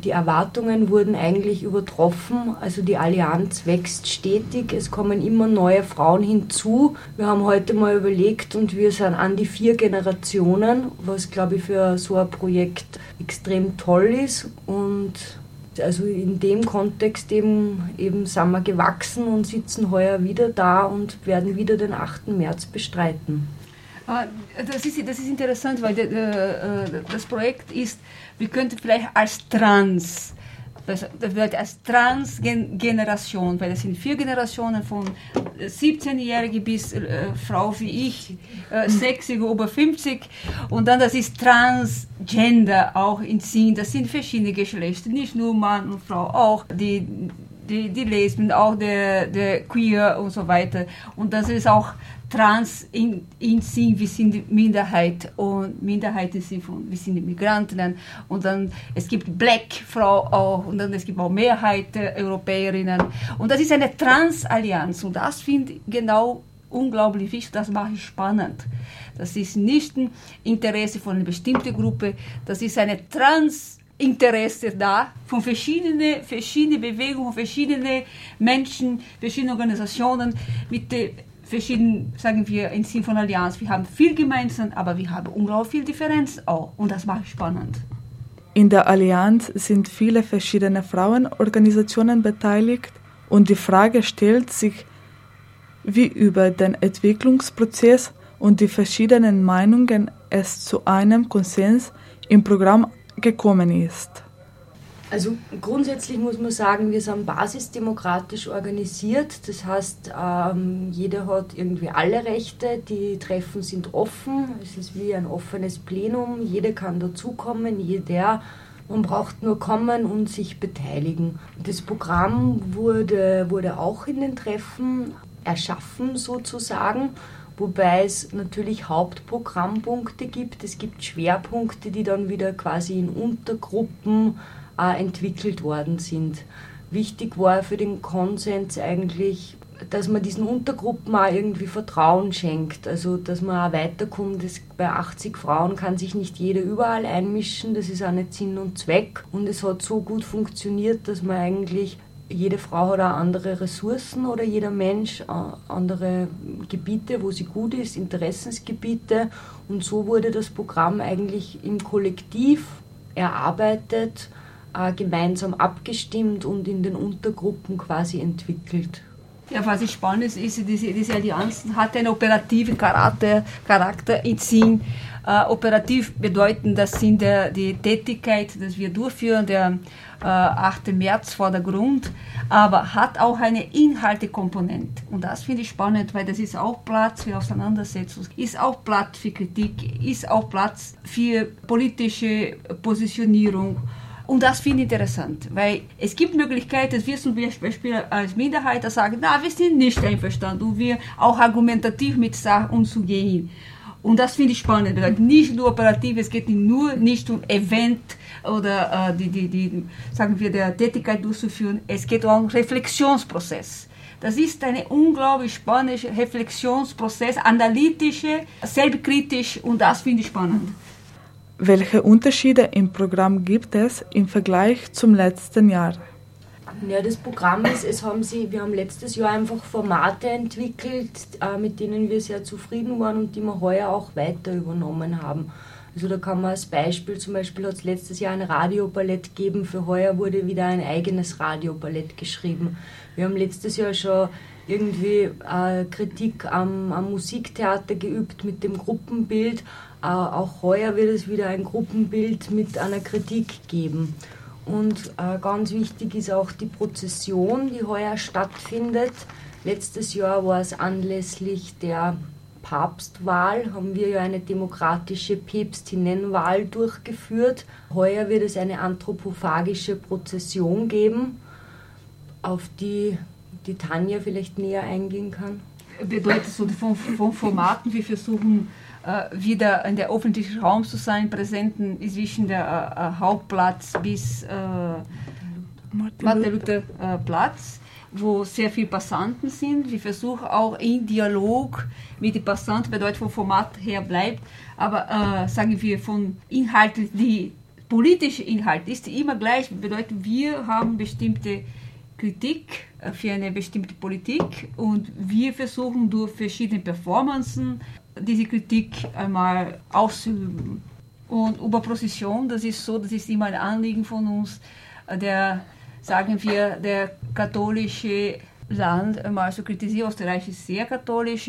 die Erwartungen wurden eigentlich übertroffen. Also die Allianz wächst stetig, es kommen immer neue Frauen hinzu. Wir haben heute mal überlegt und wir sind an die vier Generationen, was glaube ich für so ein Projekt extrem toll ist. Und also in dem Kontext eben, eben sind wir gewachsen und sitzen heuer wieder da und werden wieder den 8. März bestreiten. Ah, das ist, das ist interessant, weil äh, das Projekt ist, wir könnten vielleicht als Trans das, das wird als Transgeneration, weil das sind vier Generationen von 17-Jährige bis äh, Frau wie ich, äh, 60 über 50 und dann das ist Transgender auch in Sinn, das sind verschiedene Geschlechter, nicht nur Mann und Frau, auch die die, die Lesben, auch der, der Queer und so weiter. Und das ist auch trans in, in Sinn, wir sind die Minderheit und Minderheit im Sinn von, wir sind Migranten und dann es gibt Black Frau auch und dann es gibt auch Mehrheit der Europäerinnen und das ist eine Transallianz und das finde ich genau unglaublich wichtig, das mache ich spannend. Das ist nicht ein Interesse von einer bestimmten Gruppe, das ist eine Trans Interesse da von verschiedenen, verschiedenen Bewegungen, verschiedenen Menschen, verschiedenen Organisationen mit der verschiedenen, sagen wir, im Sinn von Allianz. Wir haben viel gemeinsam, aber wir haben unglaublich viel Differenz auch. Und das macht spannend. In der Allianz sind viele verschiedene Frauenorganisationen beteiligt und die Frage stellt sich, wie über den Entwicklungsprozess und die verschiedenen Meinungen es zu einem Konsens im Programm gekommen ist. Also grundsätzlich muss man sagen, wir sind basisdemokratisch organisiert. Das heißt, ähm, jeder hat irgendwie alle Rechte. Die Treffen sind offen. Es ist wie ein offenes Plenum. Jeder kann dazukommen, jeder. Man braucht nur kommen und sich beteiligen. Das Programm wurde, wurde auch in den Treffen erschaffen sozusagen wobei es natürlich Hauptprogrammpunkte gibt. Es gibt Schwerpunkte, die dann wieder quasi in Untergruppen äh, entwickelt worden sind. Wichtig war für den Konsens eigentlich, dass man diesen Untergruppen auch irgendwie Vertrauen schenkt. Also, dass man auch weiterkommt. Das, bei 80 Frauen kann sich nicht jeder überall einmischen. Das ist auch nicht Sinn und Zweck. Und es hat so gut funktioniert, dass man eigentlich jede Frau hat auch andere Ressourcen oder jeder Mensch äh, andere Gebiete, wo sie gut ist, Interessensgebiete. Und so wurde das Programm eigentlich im Kollektiv erarbeitet äh, gemeinsam abgestimmt und in den Untergruppen quasi entwickelt. Ja, was ich spannend ist, diese, diese Allianz hat einen operativen Charakter, Charakter in Sinn. Äh, operativ bedeuten das sind der, die Tätigkeit, die wir durchführen, der äh, 8. März vor der Grund, aber hat auch eine Inhaltekomponente. Und das finde ich spannend, weil das ist auch Platz für Auseinandersetzung, ist auch Platz für Kritik, ist auch Platz für politische Positionierung. Und das finde ich interessant, weil es gibt Möglichkeiten, dass wir zum Beispiel als Minderheit sagen, na, wir sind nicht einverstanden und wir auch argumentativ mit Sachen umzugehen. Und das finde ich spannend. Nicht nur operativ, es geht nur nicht um Event oder äh, die, die, die, sagen wir, der Tätigkeit durchzuführen. Es geht um einen Reflexionsprozess. Das ist ein unglaublich spannender Reflexionsprozess, analytische, selbstkritisch und das finde ich spannend. Welche Unterschiede im Programm gibt es im Vergleich zum letzten Jahr? Ja, das Programm ist, es haben sie, wir haben letztes Jahr einfach Formate entwickelt, äh, mit denen wir sehr zufrieden waren und die wir heuer auch weiter übernommen haben. Also da kann man als Beispiel, zum Beispiel hat es letztes Jahr ein Radioballett gegeben, für heuer wurde wieder ein eigenes Radioballett geschrieben. Wir haben letztes Jahr schon irgendwie äh, Kritik am, am Musiktheater geübt mit dem Gruppenbild auch heuer wird es wieder ein Gruppenbild mit einer Kritik geben. Und äh, ganz wichtig ist auch die Prozession, die heuer stattfindet. Letztes Jahr war es anlässlich der Papstwahl, haben wir ja eine demokratische Päpstinnenwahl durchgeführt. Heuer wird es eine anthropophagische Prozession geben, auf die die Tanja vielleicht näher eingehen kann. Bedeutet so von, von Formaten, wir versuchen wieder in der öffentlichen Raum zu sein, präsenten zwischen der äh, Hauptplatz bis äh, Martin Luther. Äh, Platz wo sehr viele Passanten sind. Wir versuchen auch in Dialog mit den Passanten, bedeutet vom Format her bleibt, aber äh, sagen wir von Inhalten, die politische Inhalt ist immer gleich, bedeutet wir haben bestimmte Kritik äh, für eine bestimmte Politik. Und wir versuchen durch verschiedene Performances diese Kritik einmal auszuüben. Und über Prozession, das ist so, das ist immer ein Anliegen von uns, äh, der sagen wir, der katholische Land einmal zu kritisieren. Österreich ist sehr katholisch,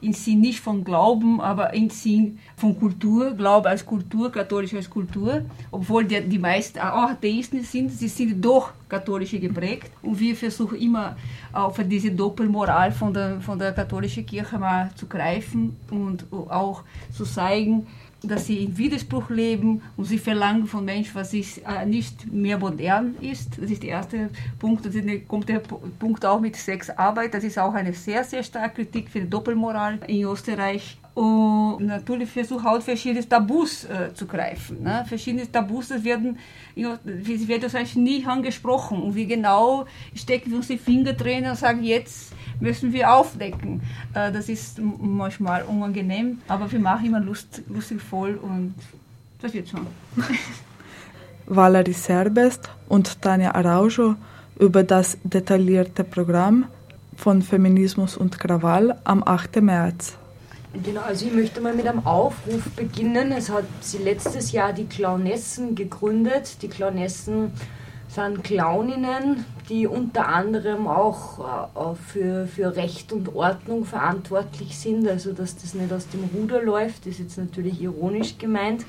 in Sinn nicht von Glauben, aber in Sinn von Kultur, Glaube als Kultur, katholisch als Kultur. Obwohl die, die meisten auch Atheisten sind, sie sind doch katholisch geprägt. Und wir versuchen immer auf diese Doppelmoral von der, von der katholischen Kirche mal zu greifen und auch zu zeigen, dass sie in Widerspruch leben und sie verlangen von Menschen, was ist, äh, nicht mehr modern ist. Das ist der erste Punkt. Dann kommt der Punkt auch mit Sexarbeit. Das ist auch eine sehr, sehr starke Kritik für die Doppelmoral in Österreich. Und natürlich versucht auch verschiedene Tabus äh, zu greifen. Ne? Verschiedene Tabus, das werden, das wird eigentlich nie angesprochen. Und wie genau stecken wir uns die Finger drin und sagen, jetzt müssen wir aufdecken. Äh, das ist manchmal unangenehm, aber wir machen immer lust, lustig voll und das wird schon. <laughs> Valerie Serbest und Tanja Araujo über das detaillierte Programm von Feminismus und Krawall am 8. März. Genau, also ich möchte mal mit einem Aufruf beginnen. Es hat sie letztes Jahr die Clownessen gegründet. Die Clownessen sind Clowninnen, die unter anderem auch äh, für, für Recht und Ordnung verantwortlich sind, also dass das nicht aus dem Ruder läuft, ist jetzt natürlich ironisch gemeint.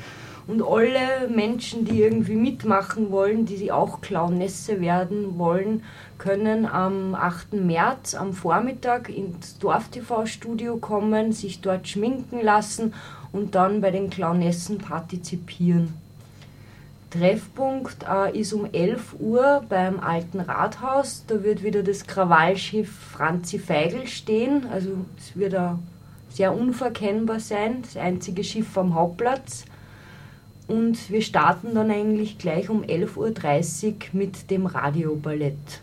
Und alle Menschen, die irgendwie mitmachen wollen, die auch Clownesse werden wollen, können am 8. März am Vormittag ins Dorf-TV-Studio kommen, sich dort schminken lassen und dann bei den Clownessen partizipieren. Treffpunkt äh, ist um 11 Uhr beim Alten Rathaus. Da wird wieder das Krawallschiff Franzi Feigl stehen. Also es wird auch sehr unverkennbar sein. Das einzige Schiff am Hauptplatz. Und wir starten dann eigentlich gleich um 11.30 Uhr mit dem Radioballett.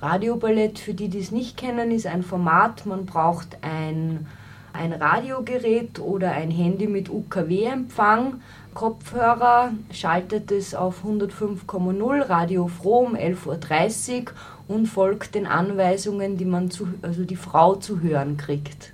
Radioballett, für die, die es nicht kennen, ist ein Format. Man braucht ein, ein Radiogerät oder ein Handy mit UKW-Empfang Kopfhörer, schaltet es auf 105,0 Radio Froh um 11.30 Uhr und folgt den Anweisungen, die man zu, also die Frau zu hören kriegt.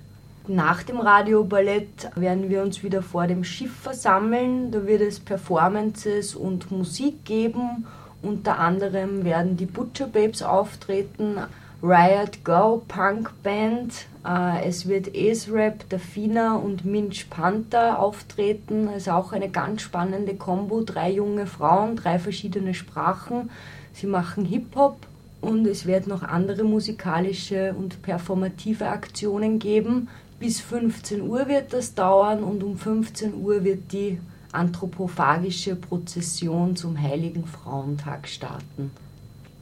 Nach dem Radioballett werden wir uns wieder vor dem Schiff versammeln. Da wird es Performances und Musik geben. Unter anderem werden die Butcher Babes auftreten, Riot Girl Punk Band. Äh, es wird Ace-Rap, Dafina und Minch Panther auftreten. Es ist auch eine ganz spannende Kombo. Drei junge Frauen, drei verschiedene Sprachen. Sie machen Hip-Hop und es wird noch andere musikalische und performative Aktionen geben. Bis 15 Uhr wird das dauern und um 15 Uhr wird die anthropophagische Prozession zum Heiligen Frauentag starten.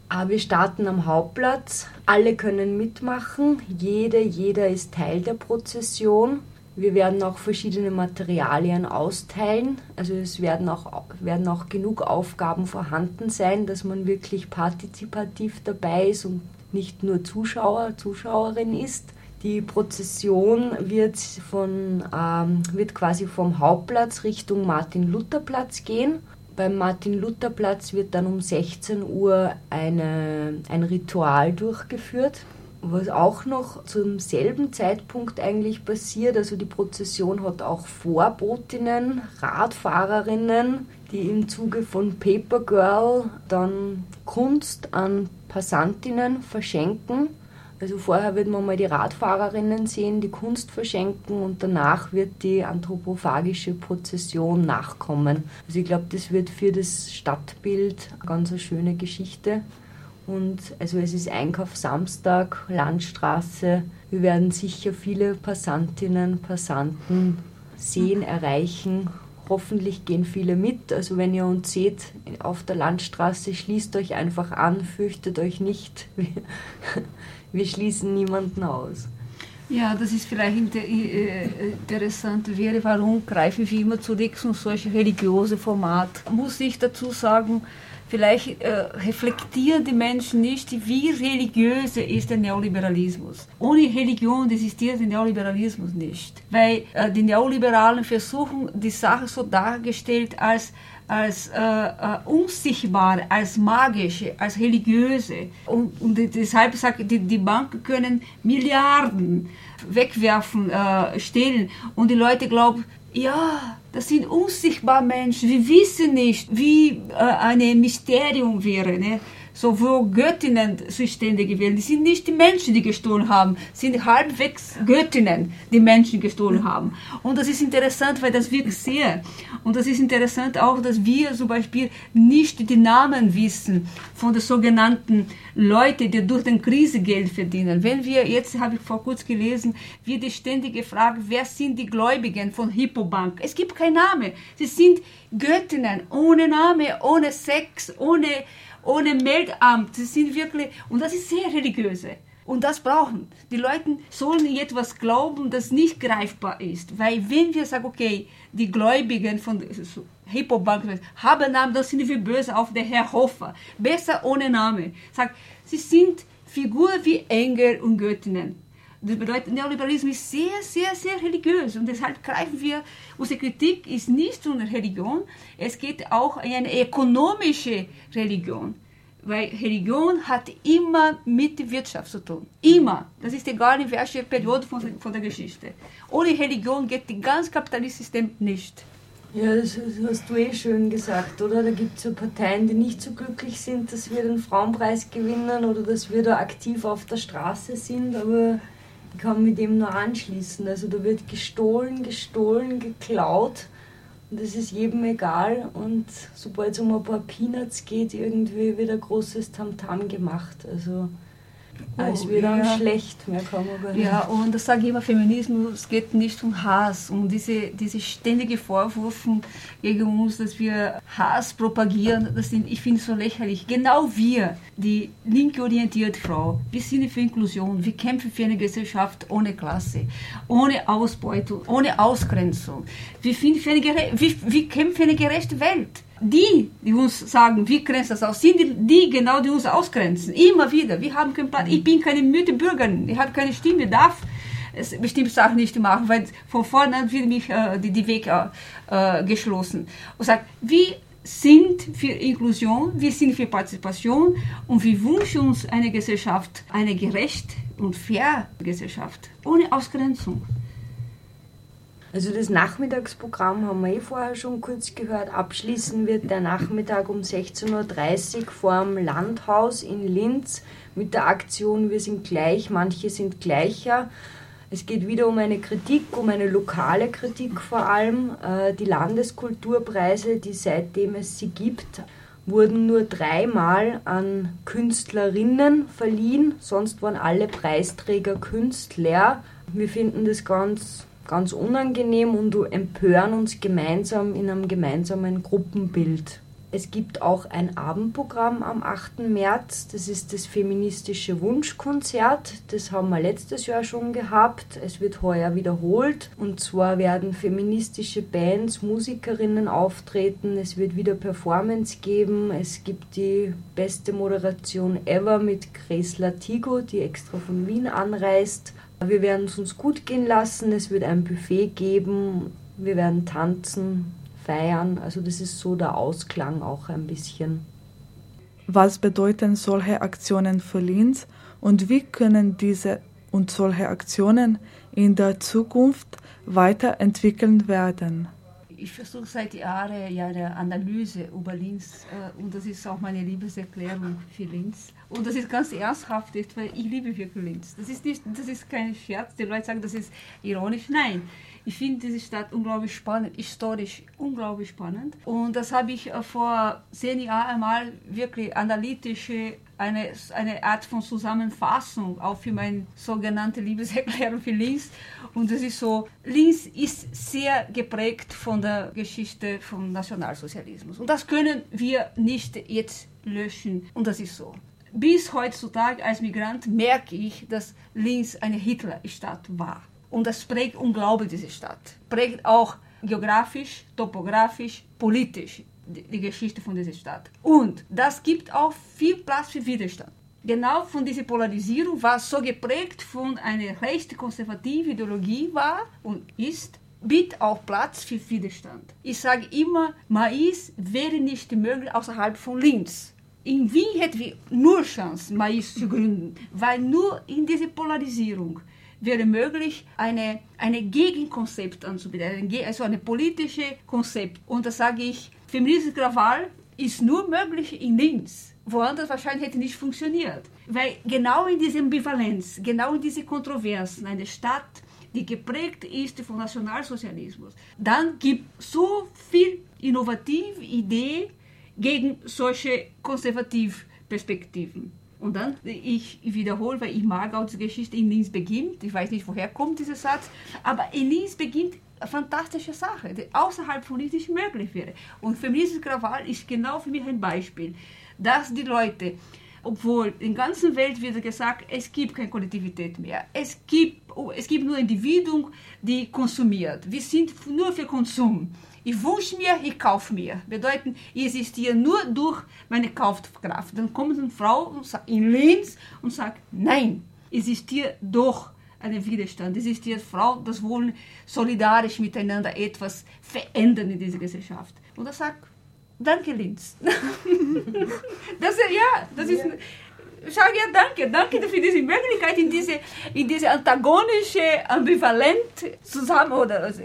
Ah, wir starten am Hauptplatz. Alle können mitmachen. Jede, jeder ist Teil der Prozession. Wir werden auch verschiedene Materialien austeilen. Also es werden auch, werden auch genug Aufgaben vorhanden sein, dass man wirklich partizipativ dabei ist und nicht nur Zuschauer, Zuschauerin ist. Die Prozession wird, von, ähm, wird quasi vom Hauptplatz Richtung Martin-Luther-Platz gehen beim Martin-Luther-Platz wird dann um 16 Uhr eine, ein Ritual durchgeführt, was auch noch zum selben Zeitpunkt eigentlich passiert. Also die Prozession hat auch Vorbotinnen, Radfahrerinnen, die im Zuge von Paper Girl dann Kunst an Passantinnen verschenken also vorher wird man mal die Radfahrerinnen sehen, die Kunst verschenken und danach wird die anthropophagische Prozession nachkommen. Also ich glaube, das wird für das Stadtbild eine ganz eine schöne Geschichte. Und also es ist Einkaufssamstag, Landstraße. Wir werden sicher viele Passantinnen, Passanten sehen, erreichen. Hoffentlich gehen viele mit. Also wenn ihr uns seht auf der Landstraße, schließt euch einfach an, fürchtet euch nicht <laughs> wir schließen niemanden aus. Ja, das ist vielleicht äh, interessant wäre, warum greifen wir immer zurück zu solchen religiösen Format. Muss ich dazu sagen, vielleicht äh, reflektieren die Menschen nicht, wie religiös ist der Neoliberalismus. Ohne Religion existiert der Neoliberalismus nicht, weil äh, die Neoliberalen versuchen, die Sache so dargestellt als als äh, äh, unsichtbar, als magische, als religiöse. Und, und deshalb sagt die, die Banken können Milliarden wegwerfen, äh, stehlen. Und die Leute glauben, ja, das sind unsichtbare Menschen. Wir wissen nicht, wie äh, ein Mysterium wäre. Ne? So wo Göttinnen zuständig werden. Die sind nicht die Menschen, die gestohlen haben, sind halbwegs Göttinnen, die Menschen gestohlen haben. Und das ist interessant, weil das wirkt sehr. Und das ist interessant auch, dass wir zum Beispiel nicht die Namen wissen von den sogenannten Leuten, die durch den Krise Geld verdienen. Wenn wir, jetzt habe ich vor kurzem gelesen, wird die ständige Frage, wer sind die Gläubigen von Hippobank? Es gibt keinen Namen. Sie sind Göttinnen, ohne Name, ohne Sex, ohne ohne Meldamt. Sie sind wirklich, und das ist sehr religiöse. Und das brauchen. Die Leute sollen etwas glauben, das nicht greifbar ist. Weil wenn wir sagen, okay, die Gläubigen von Hippobank haben Namen, dann sind wir böse auf den Herr Hofer. Besser ohne Name. Sagt, sie sind Figuren wie Engel und Göttinnen. Das bedeutet, Neoliberalismus ist sehr, sehr, sehr religiös und deshalb greifen wir, unsere Kritik ist nicht zu einer Religion, es geht auch in eine ökonomische Religion. Weil Religion hat immer mit der Wirtschaft zu tun. Immer. Das ist egal in welcher Periode von, von der Geschichte. Ohne Religion geht das ganze kapitalistische System nicht. Ja, das hast du eh schön gesagt, oder? Da gibt es ja Parteien, die nicht so glücklich sind, dass wir den Frauenpreis gewinnen oder dass wir da aktiv auf der Straße sind, aber kann mit dem nur anschließen. Also da wird gestohlen, gestohlen, geklaut und das ist jedem egal und sobald es um ein paar Peanuts geht, irgendwie wird ein großes Tamtam -Tam gemacht. Also Ah, es wird dann ja. schlecht, mehr nicht. Ja, und das sage ich immer, Feminismus geht nicht um Hass, um diese, diese ständige Vorwürfe gegen uns, dass wir Hass propagieren, das sind, ich finde es so lächerlich. Genau wir, die linke orientierte Frau, wir sind für Inklusion, wir kämpfen für eine Gesellschaft ohne Klasse, ohne Ausbeutung, ohne Ausgrenzung. Wir, für eine, wir, wir kämpfen für eine gerechte Welt die, die uns sagen, wie grenzt das aus, sind die, die genau, die uns ausgrenzen. Immer wieder. Wir haben keinen Plan. Ich bin keine müde Bürgerin. Ich habe keine Stimme, darf es bestimmte Sachen nicht machen, weil von vorne wird mich äh, die, die Weg äh, äh, geschlossen. Und sagt, wir sind für Inklusion, wir sind für Partizipation und wir wünschen uns eine Gesellschaft, eine gerechte und fair Gesellschaft, ohne Ausgrenzung. Also das Nachmittagsprogramm haben wir eh vorher schon kurz gehört. Abschließen wird der Nachmittag um 16.30 Uhr vor dem Landhaus in Linz mit der Aktion Wir sind gleich, manche sind gleicher. Es geht wieder um eine Kritik, um eine lokale Kritik vor allem. Äh, die Landeskulturpreise, die seitdem es sie gibt, wurden nur dreimal an Künstlerinnen verliehen, sonst waren alle Preisträger Künstler. Wir finden das ganz ganz unangenehm und empören uns gemeinsam in einem gemeinsamen Gruppenbild. Es gibt auch ein Abendprogramm am 8. März, das ist das feministische Wunschkonzert. Das haben wir letztes Jahr schon gehabt. Es wird heuer wiederholt. Und zwar werden feministische Bands, Musikerinnen auftreten. Es wird wieder Performance geben. Es gibt die beste Moderation ever mit Grace Latigo, die extra von Wien anreist. Wir werden es uns gut gehen lassen, es wird ein Buffet geben, wir werden tanzen, feiern. Also das ist so der Ausklang auch ein bisschen. Was bedeuten solche Aktionen für Linz und wie können diese und solche Aktionen in der Zukunft weiterentwickelt werden? Ich versuche seit Jahren ja eine Analyse über Linz äh, und das ist auch meine Liebeserklärung für Linz. Und das ist ganz ernsthaft, weil ich liebe wirklich Linz. Das ist, nicht, das ist kein Scherz, die Leute sagen, das ist ironisch. Nein, ich finde diese Stadt unglaublich spannend, historisch unglaublich spannend. Und das habe ich äh, vor zehn Jahren einmal wirklich analytische, eine, eine Art von Zusammenfassung auch für meine sogenannte Liebeserklärung für Linz. Und das ist so, Linz ist sehr geprägt von der Geschichte vom Nationalsozialismus. Und das können wir nicht jetzt löschen. Und das ist so. bis heutzutage als Migrant merke ich, dass Linz eine Hitlerstadt war. Und das prägt unglaublich diese Stadt. Prägt auch geografisch, topografisch, politisch die, Geschichte von dieser Stadt. Und das gibt auch viel Platz für Widerstand. Genau von dieser Polarisierung, was so geprägt von einer rechtskonservativen Ideologie war und ist, bietet auch Platz für Widerstand. Ich sage immer, Mais wäre nicht möglich außerhalb von Linz. In Wien hätten wir nur Chance, Mais zu gründen, weil nur in dieser Polarisierung wäre möglich, eine, eine Gegenkonzept anzubieten, also ein politisches Konzept. Und da sage ich, feministisches Krawall ist nur möglich in Linz. Woanders wahrscheinlich hätte nicht funktioniert. Weil genau in dieser Ambivalenz, genau in diese Kontroversen, eine Stadt, die geprägt ist vom Nationalsozialismus, dann gibt so viel innovative Idee gegen solche Konservativperspektiven. Und dann, ich wiederhole, weil ich mag auch die Geschichte, in Linz beginnt, ich weiß nicht, woher kommt dieser Satz, aber in Linz beginnt eine fantastische Sache, die außerhalb von Linz nicht möglich wäre. Und feministisches Krawall ist genau für mich ein Beispiel, dass die Leute, obwohl in der ganzen Welt wird gesagt, es gibt keine Kollektivität mehr, es gibt, es gibt nur Individuen, die konsumiert, wir sind nur für Konsum. Ich wünsche mir, ich kaufe mir. Bedeutet, ich existiere nur durch meine Kaufkraft. Dann kommt eine Frau in Linz und sagt, nein, ich existiere durch einen Widerstand. Es ist die Frau, das wollen solidarisch miteinander etwas verändern in dieser Gesellschaft. Und er sagt, danke Linz. <laughs> das, ja, das ist... Sag ja, danke, danke für diese Möglichkeit, in diese, in diese antagonische, ambivalent zusammen, oder also,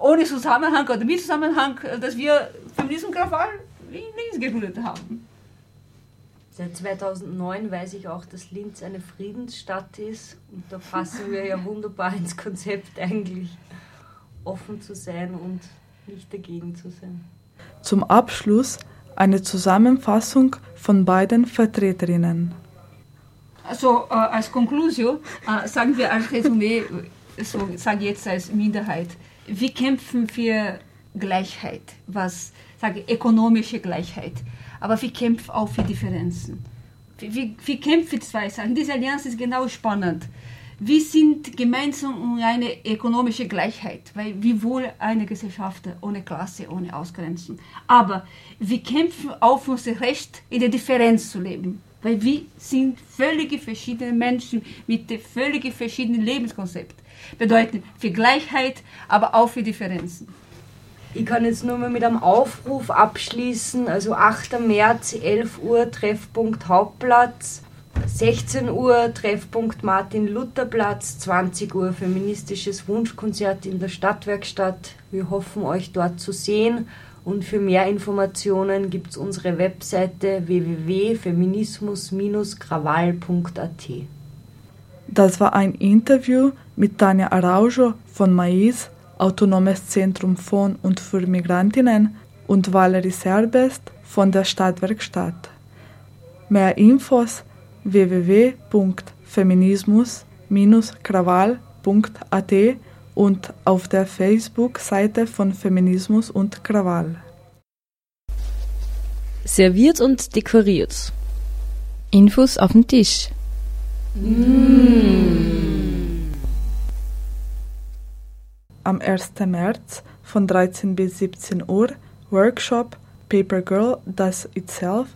ohne Zusammenhang oder mit Zusammenhang, dass wir Feminismus Krawall in Linz gegründet haben. Seit 2009 weiß ich auch, dass Linz eine Friedensstadt ist und da passen wir ja wunderbar ins Konzept eigentlich, offen zu sein und nicht dagegen zu sein. Zum Abschluss eine Zusammenfassung von beiden Vertreterinnen. Also äh, als Konklusion äh, sagen wir als Resümee, so sage jetzt als Minderheit, wir kämpfen für Gleichheit, was sage ökonomische Gleichheit, aber wir kämpfen auch für Differenzen. Wir, wir kämpfen für zwei Sachen. Diese Allianz ist genau spannend. Wir sind gemeinsam um eine ökonomische Gleichheit, weil wir wollen eine Gesellschaft ohne Klasse, ohne Ausgrenzen. Aber wir kämpfen auch für unser Recht, in der Differenz zu leben. Weil wir sind völlig verschiedene Menschen mit völlig verschiedenen Lebenskonzepten bedeuten für Gleichheit, aber auch für Differenzen. Ich kann jetzt nur mal mit einem Aufruf abschließen. Also 8. März, 11 Uhr, Treffpunkt Hauptplatz. 16 Uhr, Treffpunkt Martin-Luther-Platz. 20 Uhr, feministisches Wunschkonzert in der Stadtwerkstatt. Wir hoffen, euch dort zu sehen. Und für mehr Informationen gibt es unsere Webseite www.feminismus-krawall.at. Das war ein Interview mit Tanja Araujo von Mais, Autonomes Zentrum von und für Migrantinnen, und Valerie Serbest von der Stadtwerkstatt. Mehr Infos www.feminismus-krawall.at und auf der Facebook-Seite von Feminismus und Krawall. Serviert und dekoriert. Infos auf den Tisch. Am 1. März von 13 bis 17 Uhr Workshop Paper Girl Does Itself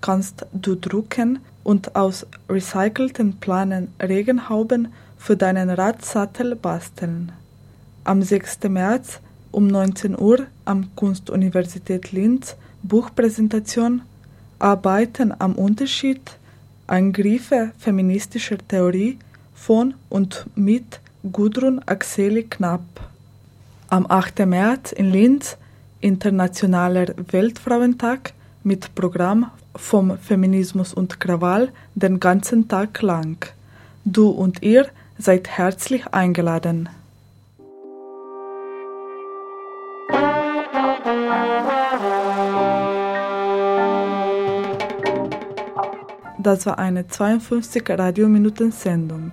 kannst du drucken und aus recycelten Planen Regenhauben für deinen Radsattel basteln. Am 6. März um 19 Uhr am Kunstuniversität Linz Buchpräsentation Arbeiten am Unterschied Angriffe feministischer Theorie von und mit Gudrun Axeli Knapp. Am 8. März in Linz Internationaler Weltfrauentag mit Programm vom Feminismus und Krawall den ganzen Tag lang. Du und ihr seid herzlich eingeladen. Das war eine 52 Radiominuten Sendung.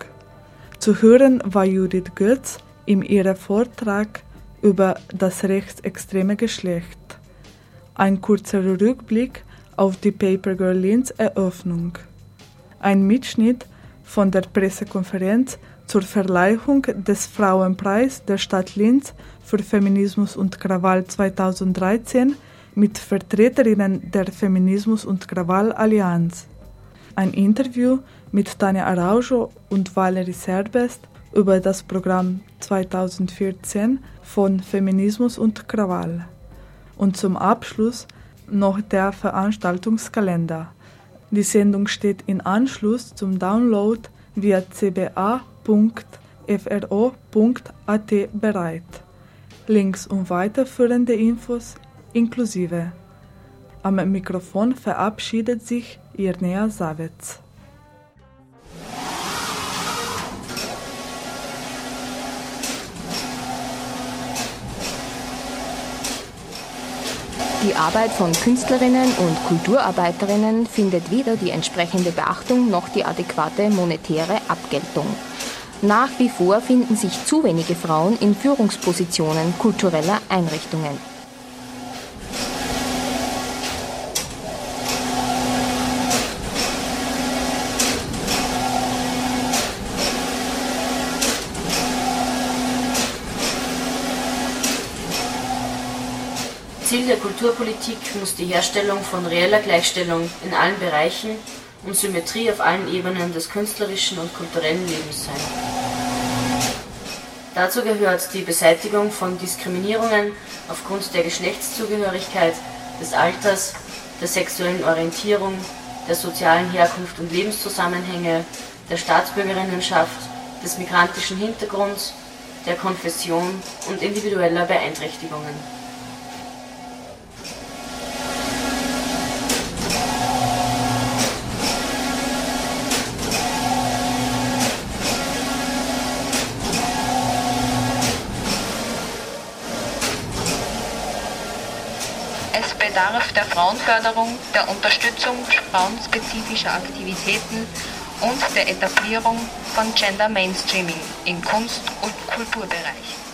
Zu hören war Judith Götz in ihrem Vortrag über das rechtsextreme Geschlecht. Ein kurzer Rückblick auf die Paper Girl Linz Eröffnung. ein Mitschnitt von der Pressekonferenz zur Verleihung des Frauenpreis der Stadt Linz für Feminismus und Krawall 2013 mit Vertreterinnen der Feminismus und Krawall Allianz. Ein Interview mit Tanja Araujo und Valerie Serbest über das Programm 2014 von Feminismus und Krawall. Und zum Abschluss noch der Veranstaltungskalender. Die Sendung steht in Anschluss zum Download via cba.fro.at bereit. Links und weiterführende Infos inklusive. Am Mikrofon verabschiedet sich Irnea Savitz. Die Arbeit von Künstlerinnen und Kulturarbeiterinnen findet weder die entsprechende Beachtung noch die adäquate monetäre Abgeltung. Nach wie vor finden sich zu wenige Frauen in Führungspositionen kultureller Einrichtungen. Ziel der Kulturpolitik muss die Herstellung von reeller Gleichstellung in allen Bereichen und Symmetrie auf allen Ebenen des künstlerischen und kulturellen Lebens sein. Dazu gehört die Beseitigung von Diskriminierungen aufgrund der Geschlechtszugehörigkeit, des Alters, der sexuellen Orientierung, der sozialen Herkunft und Lebenszusammenhänge, der Staatsbürgerinnenschaft, des migrantischen Hintergrunds, der Konfession und individueller Beeinträchtigungen. Bedarf der Frauenförderung, der Unterstützung frauenspezifischer Aktivitäten und der Etablierung von Gender Mainstreaming im Kunst- und Kulturbereich.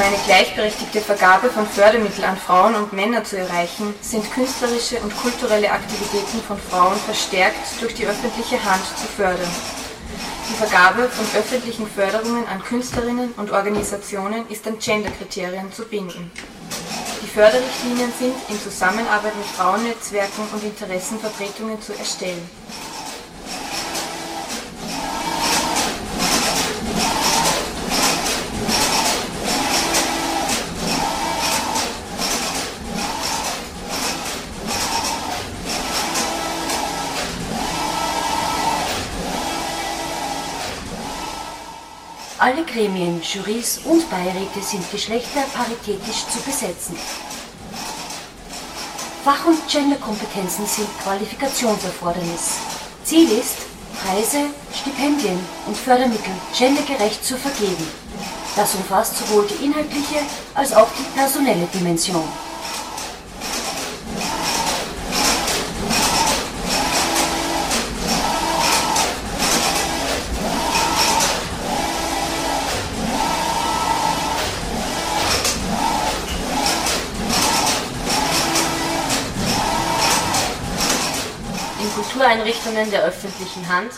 Um eine gleichberechtigte Vergabe von Fördermitteln an Frauen und Männer zu erreichen, sind künstlerische und kulturelle Aktivitäten von Frauen verstärkt durch die öffentliche Hand zu fördern. Die Vergabe von öffentlichen Förderungen an Künstlerinnen und Organisationen ist an Genderkriterien zu binden. Die Förderrichtlinien sind in Zusammenarbeit mit Frauennetzwerken und Interessenvertretungen zu erstellen. Alle Gremien, Jurys und Beiräte sind geschlechterparitätisch zu besetzen. Fach- und Genderkompetenzen sind Qualifikationserfordernis. Ziel ist, Preise, Stipendien und Fördermittel gendergerecht zu vergeben. Das umfasst sowohl die inhaltliche als auch die personelle Dimension. Kultureinrichtungen der öffentlichen Hand,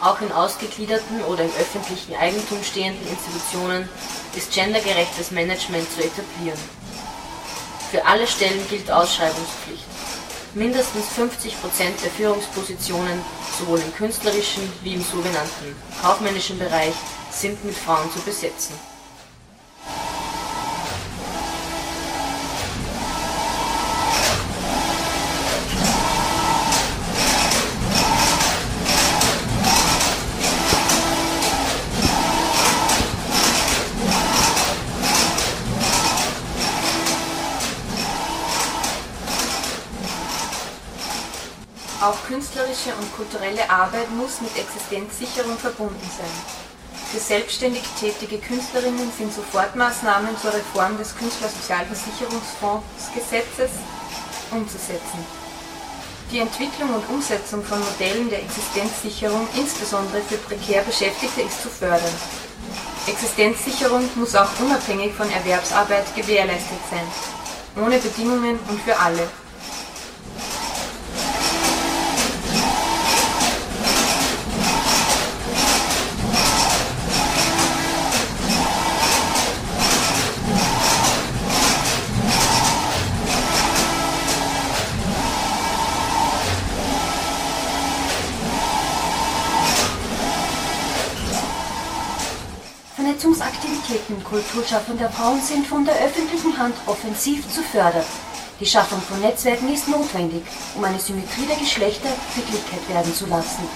auch in ausgegliederten oder im öffentlichen Eigentum stehenden Institutionen, ist gendergerechtes Management zu etablieren. Für alle Stellen gilt Ausschreibungspflicht. Mindestens 50 Prozent der Führungspositionen, sowohl im künstlerischen wie im sogenannten kaufmännischen Bereich, sind mit Frauen zu besetzen. Künstlerische und kulturelle Arbeit muss mit Existenzsicherung verbunden sein. Für selbstständig tätige Künstlerinnen sind Sofortmaßnahmen zur Reform des Künstlersozialversicherungsfondsgesetzes umzusetzen. die Entwicklung und Umsetzung von Modellen der Existenzsicherung insbesondere für prekär Beschäftigte ist zu fördern. Existenzsicherung muss auch unabhängig von Erwerbsarbeit gewährleistet sein, ohne Bedingungen und für alle. Kulturschaffender Frauen sind von der öffentlichen Hand offensiv zu fördern. Die Schaffung von Netzwerken ist notwendig, um eine Symmetrie der Geschlechter Wirklichkeit werden zu lassen.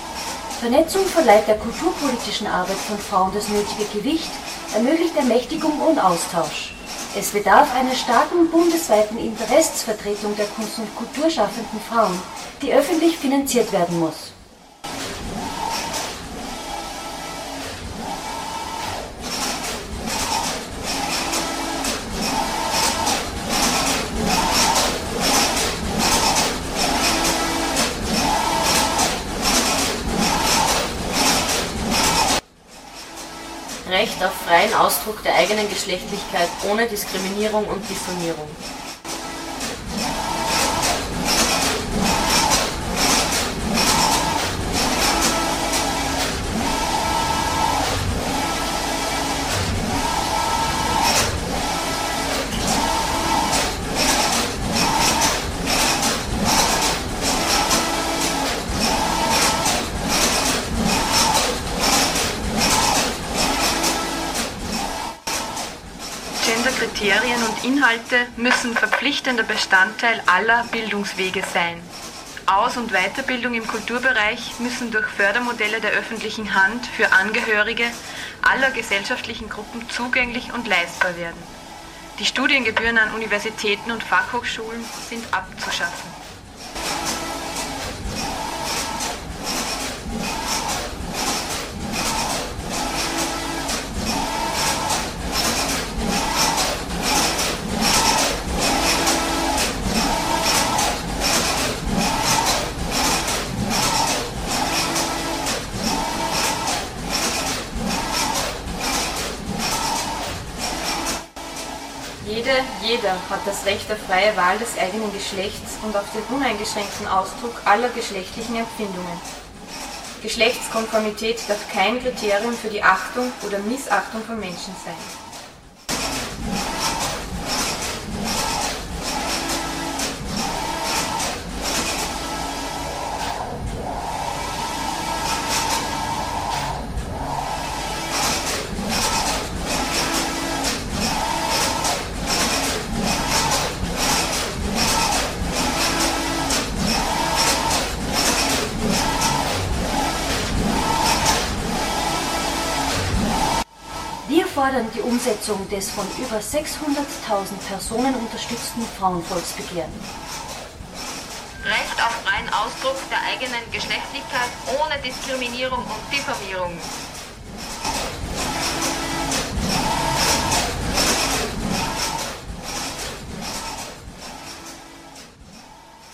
Vernetzung verleiht der kulturpolitischen Arbeit von Frauen das nötige Gewicht, ermöglicht Ermächtigung und Austausch. Es bedarf einer starken bundesweiten Interessensvertretung der Kunst- und Kulturschaffenden Frauen, die öffentlich finanziert werden muss. Freien Ausdruck der eigenen Geschlechtlichkeit ohne Diskriminierung und Diffamierung. Genderkriterien und Inhalte müssen verpflichtender Bestandteil aller Bildungswege sein. Aus- und Weiterbildung im Kulturbereich müssen durch Fördermodelle der öffentlichen Hand für Angehörige aller gesellschaftlichen Gruppen zugänglich und leistbar werden. Die Studiengebühren an Universitäten und Fachhochschulen sind abzuschaffen. Jeder hat das Recht auf freie Wahl des eigenen Geschlechts und auf den uneingeschränkten Ausdruck aller geschlechtlichen Empfindungen. Geschlechtskonformität darf kein Kriterium für die Achtung oder Missachtung von Menschen sein. Umsetzung des von über 600.000 Personen unterstützten Frauenvolksbegehren. Recht auf freien Ausdruck der eigenen Geschlechtlichkeit ohne Diskriminierung und Diffamierung.